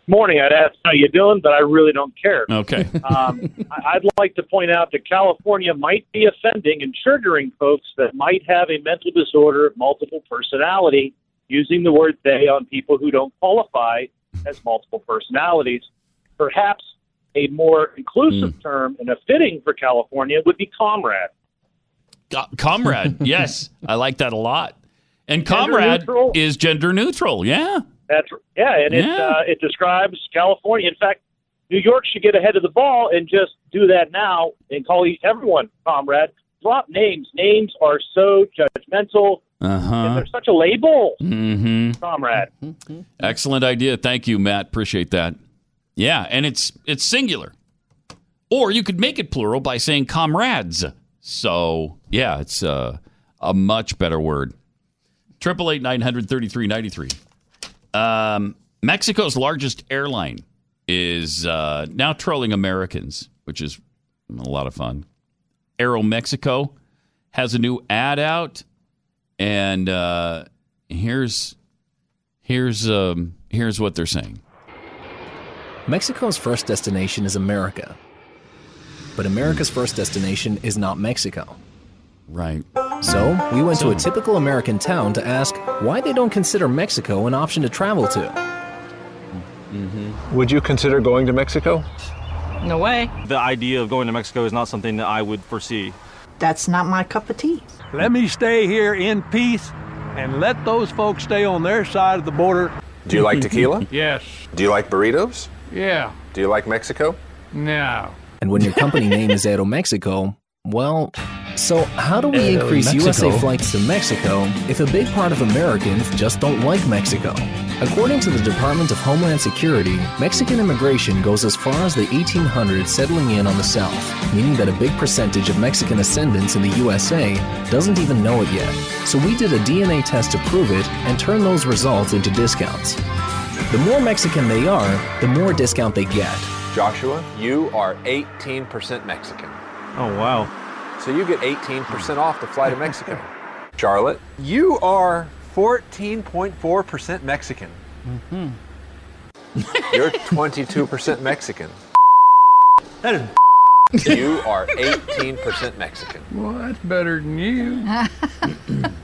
Morning. I'd ask how you doing, but I really don't care. Okay. (laughs) um, I- I'd like to point out that California might be offending and triggering folks that might have a mental disorder multiple personality, using the word they on people who don't qualify as multiple personalities. Perhaps a more inclusive term and a fitting for California would be comrade. Co- comrade. (laughs) yes, I like that a lot. And comrade neutral. is gender neutral. Yeah. That's yeah, and it uh, it describes California. In fact, New York should get ahead of the ball and just do that now and call everyone comrade. Drop names. Names are so judgmental. Uh And huh. they're such a label, Mm-hmm. comrade. Excellent idea. Thank you, Matt. Appreciate that. Yeah, and it's it's singular. Or you could make it plural by saying comrades. So yeah, it's uh, a much better word. Triple eight nine hundred thirty three ninety three. Um, Mexico's largest airline is uh, now trolling Americans, which is a lot of fun. Aero Mexico has a new ad out, and uh, here's here's um, here's what they're saying. Mexico's first destination is America. But America's first destination is not Mexico. Right. So, we went to a typical American town to ask why they don't consider Mexico an option to travel to. Would you consider going to Mexico? No way. The idea of going to Mexico is not something that I would foresee. That's not my cup of tea. Let me stay here in peace and let those folks stay on their side of the border. Do you like tequila? (laughs) yes. Do you like burritos? Yeah. Do you like Mexico? No. And when your company name is Aeromexico, well, so how do we increase Aeromexico. USA flights to Mexico if a big part of Americans just don't like Mexico? According to the Department of Homeland Security, Mexican immigration goes as far as the 1800s settling in on the South, meaning that a big percentage of Mexican ascendants in the USA doesn't even know it yet. So we did a DNA test to prove it and turn those results into discounts. The more Mexican they are, the more discount they get. Joshua, you are 18% Mexican. Oh, wow. So you get 18% off to fly to Mexico. (laughs) Charlotte, you are 14.4% Mexican. Hmm. You're 22% Mexican. That is. You are 18% Mexican. Well, that's better than you. (laughs)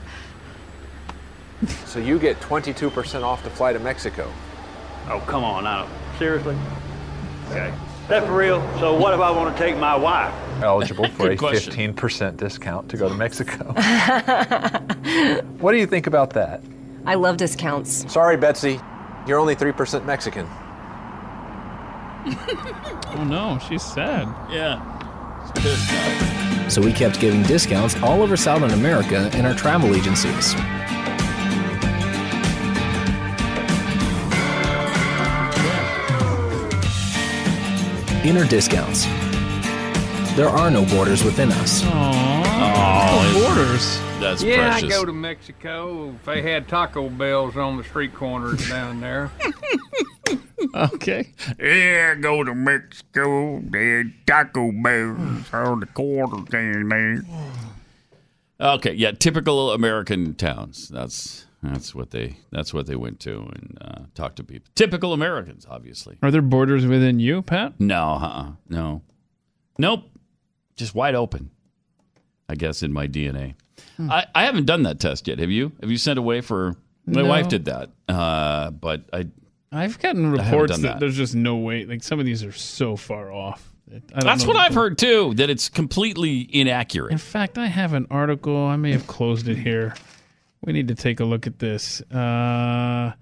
So you get 22% off to fly to Mexico. Oh, come on now. Seriously? Okay. That for real? So what if I want to take my wife? Eligible (laughs) for a question. 15% discount to go to Mexico. (laughs) what do you think about that? I love discounts. Sorry, Betsy. You're only 3% Mexican. (laughs) Oh no, she's sad. Yeah. So we kept giving discounts all over Southern America in our travel agencies. Inner discounts. There are no borders within us. Aww. it's- borders. That's yeah, precious. I go to Mexico. If they had Taco Bells on the street corners down there. (laughs) Okay. Yeah, I go to Mexico. There's Taco Bells on the corner down there. Okay, yeah, typical American towns. That's that's what they that's what they went to and uh, talked to people. Typical Americans, obviously. Are there borders within you, Pat? No, uh-uh, no, nope, just wide open. I guess in my DNA. I, I haven't done that test yet. Have you? Have you sent away for? My No. wife did that, uh, but I. I've gotten reports that, that. there's just no way. Like some of these are so far off. that I don't That's what I've heard too. That it's completely inaccurate. In fact, I have an article. I may have closed it here. We need to take a look at this. Uh,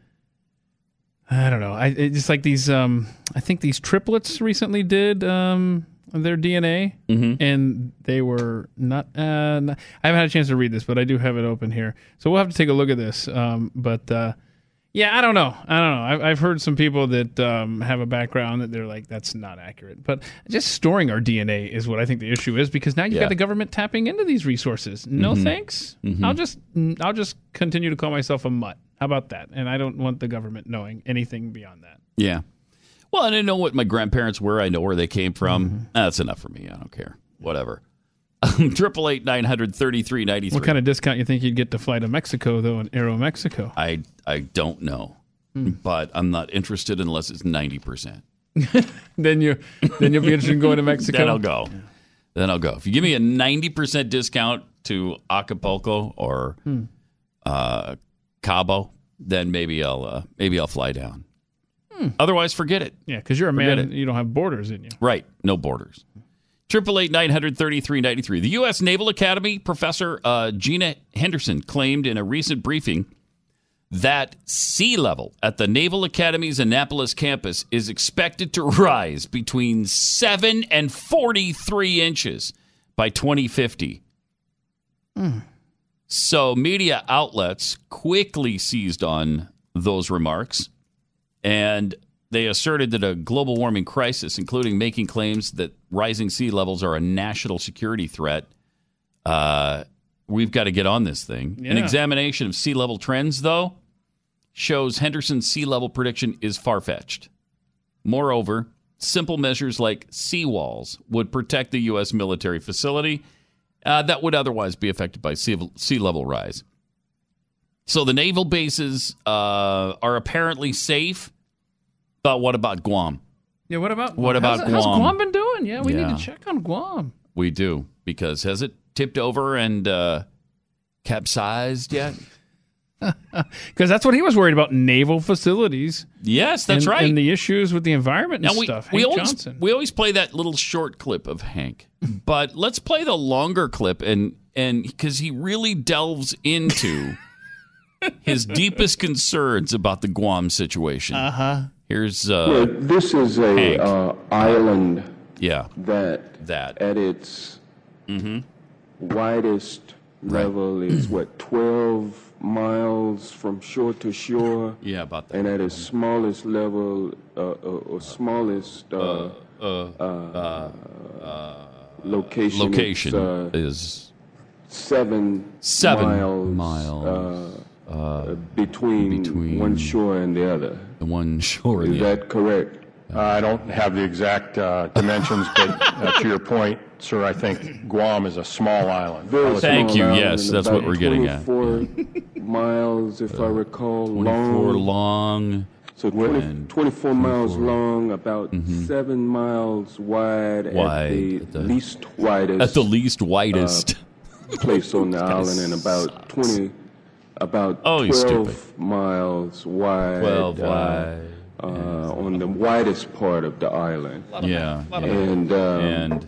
I don't know. I it's just like these. Um, I think these triplets recently did um, their DNA, Mm-hmm. and they were not, uh, not- I haven't had a chance to read this, but I do have it open here, so we'll have to take a look at this. Um, but uh, yeah, I don't know. I don't know. I've, I've heard some people that um, have a background that they're like, that's not accurate. But just storing our DNA is what I think the issue is because now you've Yeah. got the government tapping into these resources. No Mhm. thanks. Mhm. I'll just I'll just continue to call myself a mutt. How about that? And I don't want the government knowing anything beyond that. Yeah. Well, I didn't know what my grandparents were. I know where they came from. That's enough for me. I don't care. Whatever. Triple eight nine hundred thirty three ninety three. What kind of discount you think you'd get to fly to Mexico though in Aero Mexico? I I don't know, but I'm not interested unless it's ninety percent. (laughs) then you then you'll be interested in going to Mexico. Then I'll go. Then I'll go. If you give me a ninety percent discount to Acapulco or Hmm. uh, Cabo, then maybe I'll uh, maybe I'll fly down. Hmm. Otherwise, forget it. Yeah, because you're a Forget man. it. You don't have borders in you. Right. No borders. Triple eight nine hundred thirty three ninety three. The U.S. Naval Academy professor uh, Gina Henderson claimed in a recent briefing that sea level at the Naval Academy's Annapolis campus is expected to rise between seven and forty three inches by twenty fifty. So media outlets quickly seized on those remarks and they asserted that a global warming crisis, including making claims that rising sea levels are a national security threat, uh, we've got to get on this thing. An examination of sea level trends, though, shows Henderson's sea level prediction is far fetched. Moreover, simple measures like seawalls would protect the U.S. military facility uh, that would otherwise be affected by sea, sea level rise. So the naval bases uh, are apparently safe, but what about Guam? Yeah. What about What about how's, How's Guam? Guam been doing? Yeah, we Yeah. need to check on Guam. We do because has it tipped over and uh, capsized yet? (laughs) Because that's what he was worried about naval facilities. Yes, that's and, right. And the issues with the environment and Now we stuff. we Hank always Johnson. we always play that little short clip of Hank, but let's play the longer clip and and because he really delves into (laughs) his deepest concerns about the Guam situation. Uh huh. Here's uh, this is a uh, island yeah that that at its Mm-hmm. widest level is what (clears throat) 12 miles from shore to shore. Yeah, about that. And at its smallest level, uh, uh, or smallest uh, uh, location, location uh, is seven seven miles, miles, uh, between, one shore and the other. The one shore. Is and the that correct? Uh, I don't have the exact uh, dimensions, but uh, to your point, sir, I think Guam is a small island. Very Thank small you. island, Yes, that's what we're getting at. 24 miles, if I recall, 24 long. long. So 20, and 24 miles long, about seven miles wide, Mm-hmm. Wide at the, at the- least widest. At the least widest. uh, place on the (laughs) island, and about 20, about Oh, 12 miles wide. 12 uh, wide. Uh, on the widest part of the island. yeah. And, um, and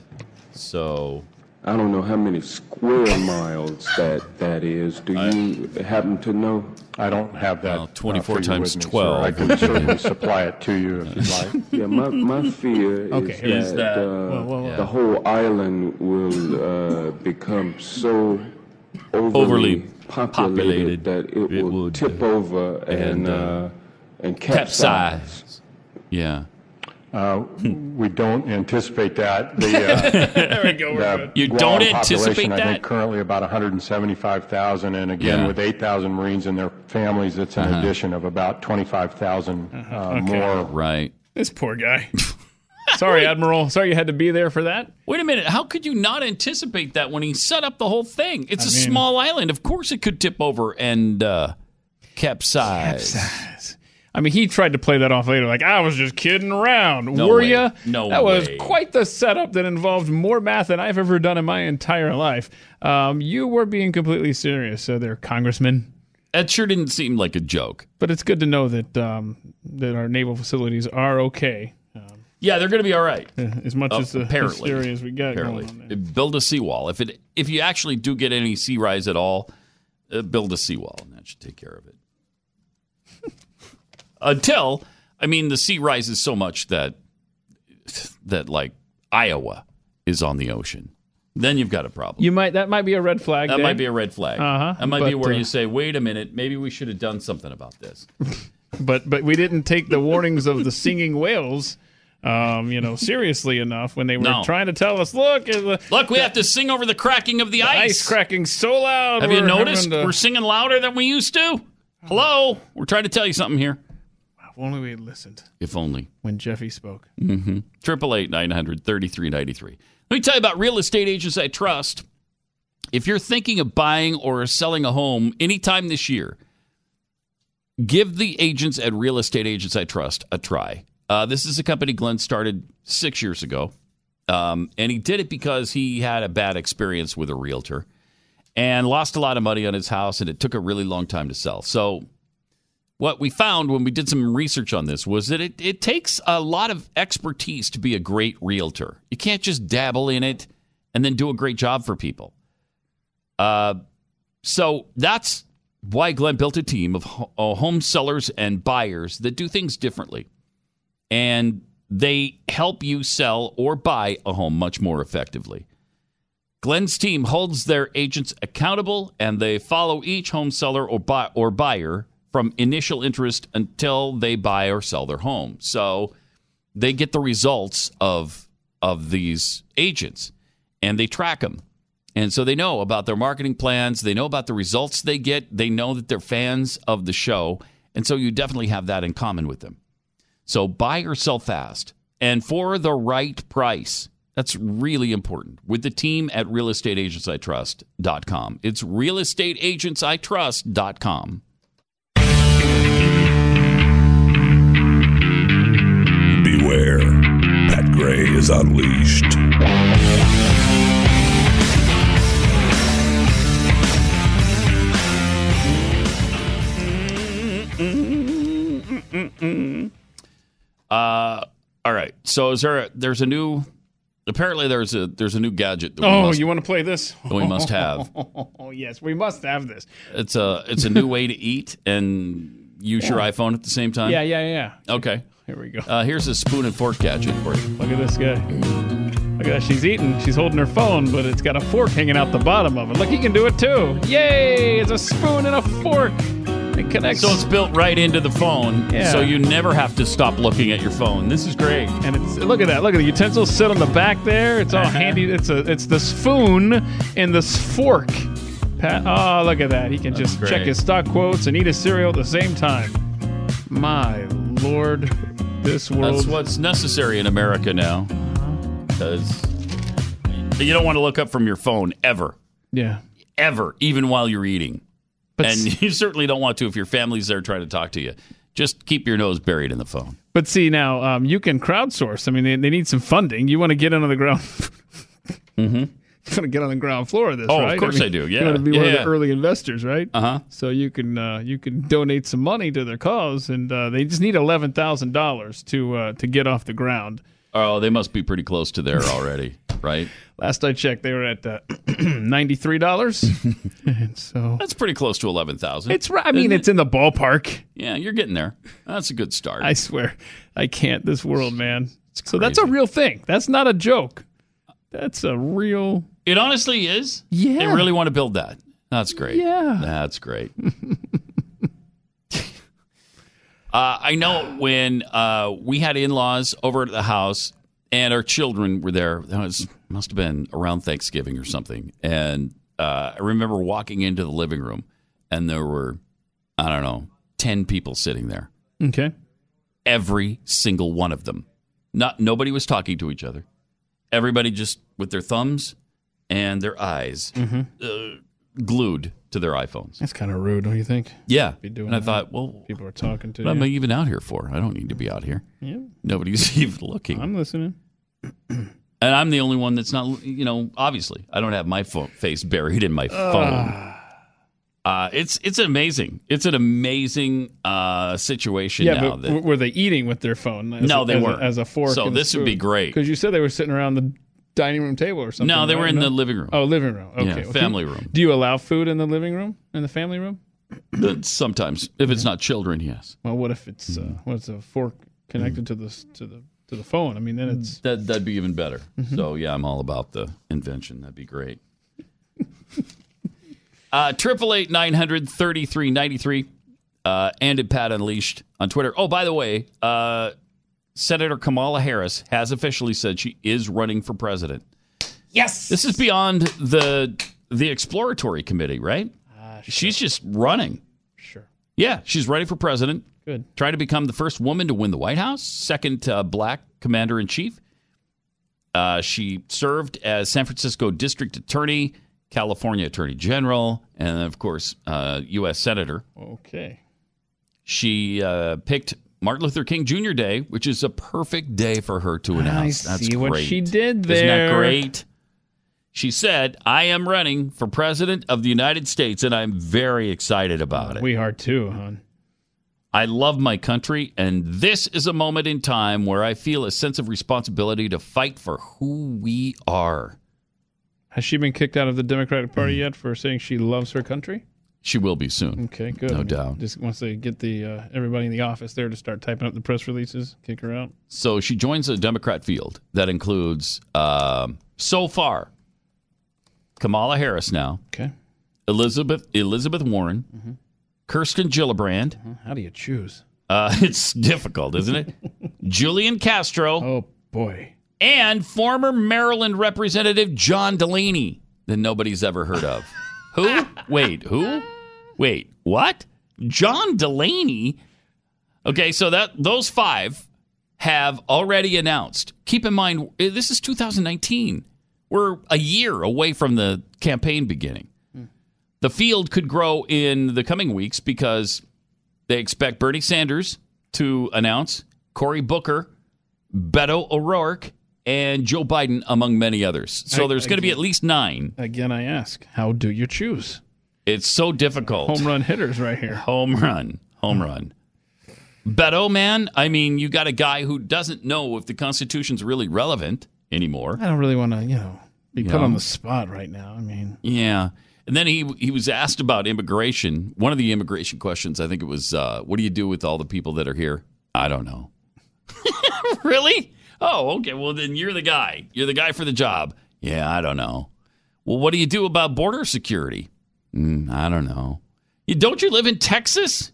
so I don't know how many square miles that that is. Do you happen to know? I don't have that. Well, 24 uh, times with me, sir. 12 I can certainly (laughs) supply it to you if you'd like. (laughs) Yeah, my, my fear is Okay, that, is that- uh, Well, well, well. the whole island will uh, become so overly, Overly populated, populated, that it, will tip over and and, uh, uh, and capsize. capsize. Yeah. Uh, we don't anticipate that. The, (laughs) uh, There we go, the. You Guam don't population, anticipate I that? think currently about 175,000, and again Yeah. with 8,000 Marines and their families, it's an Uh-huh. addition of about 25,000 uh, Okay. more. Right. This poor guy. (laughs) Sorry, Admiral. Sorry you had to be there for that. Wait a minute. How could you not anticipate that when he set up the whole thing? It's I a mean- small island. Of course, it could tip over and uh, capsize. Capsize. I mean, he tried to play that off later, like I was just kidding around. No Were you? No That was quite the setup that involved more math than I've ever done in my entire life. Um, you were being completely serious, so there, Congressman. That sure didn't seem like a joke. But it's good to know that um, that our naval facilities are okay. Yeah, they're going to be all right. As much Uh, as the apparently, hysteria as we got apparently. going on build a seawall. If it if you actually do get any sea rise at all, uh, build a seawall, and that should take care of it. (laughs) Until I mean, the sea rises so much that that like Iowa is on the ocean, then you've got a problem. You might that might be a red flag. That Dave. might be a red flag. Uh-huh. That might be where uh, you say, "Wait a minute, maybe we should have done something about this." (laughs) but but we didn't take the warnings of the singing whales, um, you know, seriously enough when they were No. trying to tell us, look, the, Look, we have to sing over the cracking of the, the ice cracking so loud. Have you noticed to- we're singing louder than we used to? Hello, we're trying to tell you something here. If only we had listened If only. when Jeffy spoke. Mm-hmm. Triple eight nine hundred thirty three ninety three. Let me tell you about real estate agents I trust. If you're thinking of buying or selling a home anytime this year, give the agents at Real Estate Agents I Trust a try. Uh, this is a company Glenn started six years ago, um, and he did it because he had a bad experience with a realtor and lost a lot of money on his house, and it took a really long time to sell. So what we found when we did some research on this was that it, it takes a lot of expertise to be a great realtor. You can't just dabble in it and then do a great job for people. Uh, so that's why Glenn built a team of uh, home sellers and buyers that do things differently. And they help you sell or buy a home much more effectively. Glenn's team holds their agents accountable and they follow each home seller or, buy, or buyer from initial interest until they buy or sell their home. So they get the results of of these agents and they track them. And so they know about their marketing plans, they know about the results they get, they know that they're fans of the show, and so you definitely have that in common with them. So buy or sell fast and for the right price. That's really important with the team at realestateagentsitrust.com. It's realestateagentsitrust.com. Beware. Pat Gray is unleashed. Uh, all right. So is there a, there's a new apparently there's a there's a new gadget that we Oh, must, you want to play this? that we must have. Oh (laughs) yes, we must have this. It's a it's a new way to eat and use your iPhone at the same time. Yeah, yeah, yeah. Okay. Here we go. Uh, here's a spoon and fork gadget for you. Look at this guy. Look at that. She's eating. She's holding her phone, but it's got a fork hanging out the bottom of it. Look, he can do it too. Yay! It's a spoon and a fork. It connects. So it's built right into the phone, Yeah. so you never have to stop looking at your phone. This is great. and it's look at that. Look at the utensils sit on the back there. It's all Uh-huh. handy. It's a it's the spoon and the fork. Pat, oh, look at that. He can just check his stock quotes and eat his cereal at the same time. My lord, this world. That's what's necessary in America now. Because you don't want to look up from your phone ever, yeah. ever, even while you're eating. But and (laughs) you certainly don't want to if your family's there trying to talk to you. Just keep your nose buried in the phone. But see now, um, you can crowdsource. I mean, they, they need some funding. You want to get on the ground. (laughs) Mm-hmm. you want to get on the ground floor of this, right? Oh, of right? course mean, I do. Yeah, you want to be Yeah, one of yeah. the early investors, right? Uh huh. So you can uh, you can donate some money to their cause, and uh, they just need eleven thousand dollars to uh, to get off the ground. Oh, they must be pretty close to there already, (laughs) right? Last I checked, they were at uh, (clears throat) ninety three dollars. (laughs) and so That's pretty close to eleven thousand. it's. I mean, it's in the ballpark. yeah, you're getting there. That's a good start. I swear, I can't. This world, man. So that's a real thing. That's not a joke. That's a real. It honestly is. Yeah. They really want to build that. That's great. Yeah. That's great. (laughs) uh, I know when uh, we had in laws over at the house and our children were there, that was, must have been around Thanksgiving or something. And uh, I remember walking into the living room and there were, I don't know, 10 people sitting there. Okay. Every single one of them. Not Nobody was talking to each other. Everybody just with their thumbs and their eyes uh, glued to their iPhones. That's kind of rude, don't you think? Yeah. Be doing and I that. thought, well, people are talking to what am. I even out here for? I don't need to be out here. Yeah. Nobody's (laughs) even looking. I'm listening. and I'm the only one that's not, you know, obviously, I don't have my phone, face buried in my phone. Uh, it's it's amazing. It's an amazing uh, situation Yeah, now. but that, were they eating with their phone? As No, a, they as weren't. as a fork. So this would be great. because you said they were sitting around the dining room table or something. No, they right? were in the living room. Oh, living room. Okay, Yeah, family room. Do you allow food in the living room in the family room? Sometimes, if it's not children, yes. Well, what if it's uh, what's a fork connected to the to the to the phone? I mean, then it's That that'd be even better. Mm-hmm. So yeah, I'm all about the invention. That'd be great. (laughs) Uh triple eight nine hundred thirty three ninety three, uh, and at Pat Unleashed on Twitter. Oh, by the way, uh, Senator Kamala Harris has officially said she is running for president. Yes, this is beyond the the exploratory committee, right? She's just running. Sure. Yeah, she's running for president. Good. Trying to become the first woman to win the White House, second uh, black commander in chief. Uh, she served as San Francisco District Attorney, California Attorney General, and of course, uh, U.S. Senator. okay. She uh, picked Martin Luther King Jr. Day, which is a perfect day for her to announce. That's see what she did Isn't that great? She said, I am running for president of the United States, and I'm very excited about it. We are too, hon. I love my country, and this is a moment in time where I feel a sense of responsibility to fight for who we are. Has she been kicked out of the Democratic Party yet for saying she loves her country? She will be soon. Okay, good. No doubt. Just once they get the uh, everybody in the office there to start typing up the press releases, kick her out. So she joins a Democrat field that includes, um, so far, Kamala Harris now, Okay. Elizabeth Elizabeth Warren, Kirsten Gillibrand. How do you choose? Uh, (laughs) it's difficult, isn't it? (laughs) Julian Castro. Oh boy. And former Maryland Representative John Delaney that nobody's ever heard of. Who? Wait, who? Wait, what? John Delaney? Okay, so that those five have already announced. Keep in mind, eh, this is 2019. We're a year away from the campaign beginning. The field could grow in the coming weeks because they expect Bernie Sanders to announce, Cory Booker, Beto O'Rourke, and Joe Biden, among many others. So I- there's going to be at least nine. Again, I ask, how do you choose? It's so difficult. Home run hitters right here. Home run. Home run. Beto, man, I mean, you got a guy who doesn't know if the Constitution's really relevant anymore. I don't really want to, you know, be put Yeah. on the spot right now. I mean, Yeah. And then he he was asked about immigration. One of the immigration questions, I think it was, uh, what do you do with all the people that are here? I don't know. (laughs) really? Oh, okay. Well, then you're the guy. You're the guy for the job. Yeah, I don't know. Well, what do you do about border security? Mm, I don't know. You, don't you live in Texas?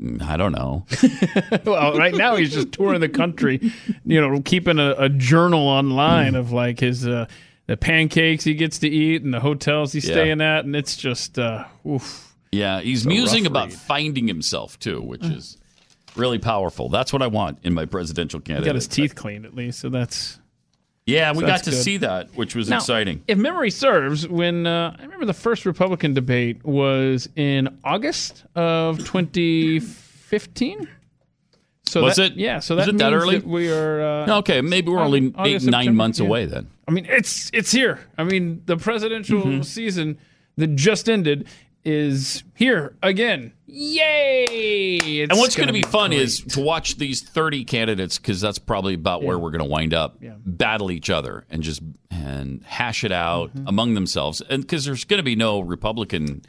Mm, I don't know. (laughs) well, right now he's just touring the country, you know, keeping a, a journal online of like his uh, the pancakes he gets to eat and the hotels he's Yeah. staying at, and it's just, uh, oof. Yeah, he's musing about finding himself too, which is really powerful. That's what I want in my presidential candidate. He got his teeth cleaned at least, so that's. Yeah, we so got to good. see that, which was Now, exciting. If memory serves, when uh, I remember the first Republican debate was in August of 2015. So Was that- it? Yeah. So that it that early? we are. Uh, okay, maybe we're only August, eight, nine months yeah. away then. I mean, it's it's here. I mean, the presidential Mm-hmm. season that just ended is here again. Yay! It's and what's going to gonna be, fun great. is to watch these 30 candidates because that's probably about where we're going to wind up Yeah. battle each other and just and hash it out Mm-hmm. among themselves and because there's going to be no republican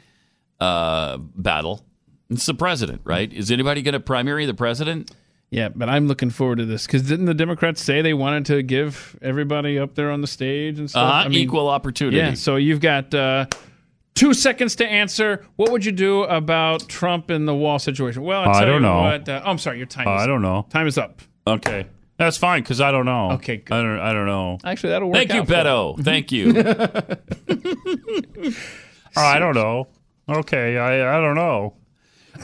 uh, battle it's the president right is anybody going to primary the president Yeah, but I'm looking forward to this because didn't the Democrats say they wanted to give everybody up there on the stage and stuff? uh, I mean, equal opportunity Yeah, so you've got uh, two seconds to answer. What would you do about Trump and the wall situation? Well, I'll I don't you know. What, uh, oh, I'm sorry, your time. Uh, is I don't know. Time is up. Okay, that's fine because I don't know. Okay, I don't. I don't know. Actually, that'll work. thank you out for beto thank you Oh, (laughs) I don't know. Okay, I I don't know.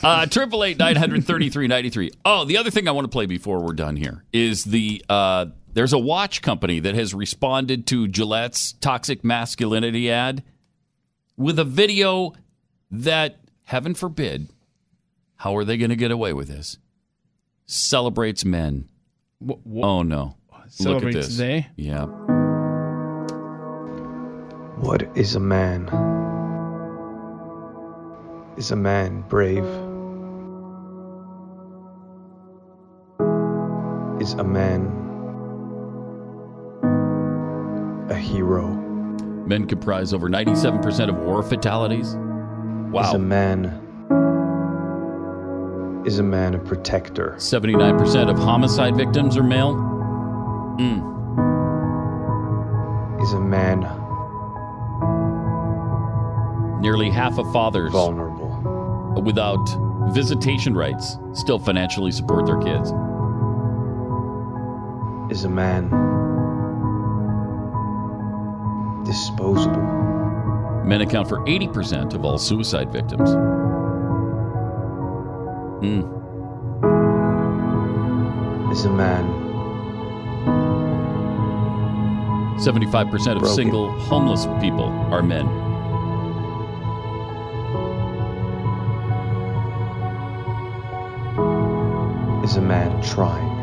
Uh, Triple eight nine hundred thirty three ninety three. Oh, the other thing I want to play before we're done here is the uh, there's a watch company that has responded to Gillette's toxic masculinity ad, with a video that, heaven forbid, how are they going to get away with this? Celebrates men. oh no! Look at Celebrates this. they? Yeah. What is a man? Is a man brave? Is a man a hero? Men comprise over 97% of war fatalities. Wow. Is a man is a man a protector? 79% of homicide victims are male. Mm. Is a man Nearly half of fathers vulnerable without visitation rights still financially support their kids. is a man disposable? Men account for 80% of all suicide victims. Mm. Is a man 75% of Broken. single homeless people are men. is a man trying?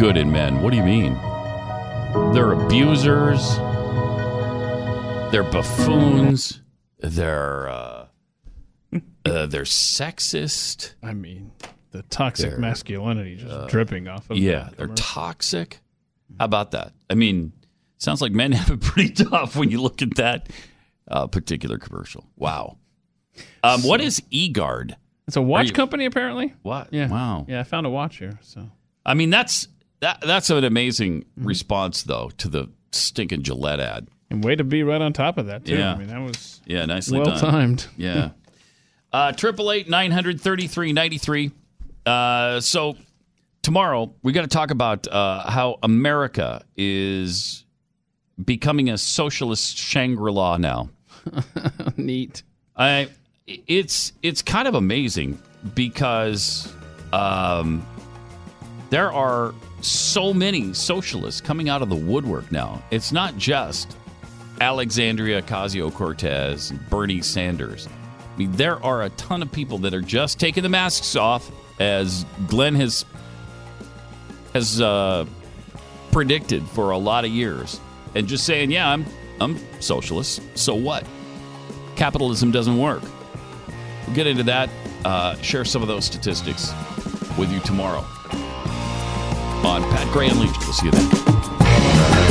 Good in men? What do you mean? They're abusers. They're buffoons. They're uh, (laughs) uh, they're sexist. I mean, the toxic They're, masculinity just uh, dripping off of them. yeah, they're toxic. How about that? I mean, sounds like men (laughs) have it pretty tough when you look at that uh, particular commercial. Wow. Um, what is Egard? It's a watch you- company, apparently. What? Yeah. Wow. Yeah, I found a watch here. So I mean, that's that. That's an amazing Mm-hmm. response, though, to the stinking Gillette ad. and way to be right on top of that too. Yeah. I mean, that was Yeah, nicely well done. timed. (laughs) Yeah. Uh, Triple eight nine hundred thirty three ninety three. Uh, so tomorrow we got to talk about uh, how America is becoming a socialist Shangri La now. (laughs) Neat. I it's it's kind of amazing because um, there are so many socialists coming out of the woodwork now. It's not just Alexandria Ocasio Cortez and Bernie Sanders. I mean, there are a ton of people that are just taking the masks off, as Glenn has has uh, predicted for a lot of years, and just saying, "Yeah, I'm I'm socialist. So what? Capitalism doesn't work." We'll get into that. Uh, share some of those statistics with you tomorrow on Pat Gray Unleashed. We'll see you then.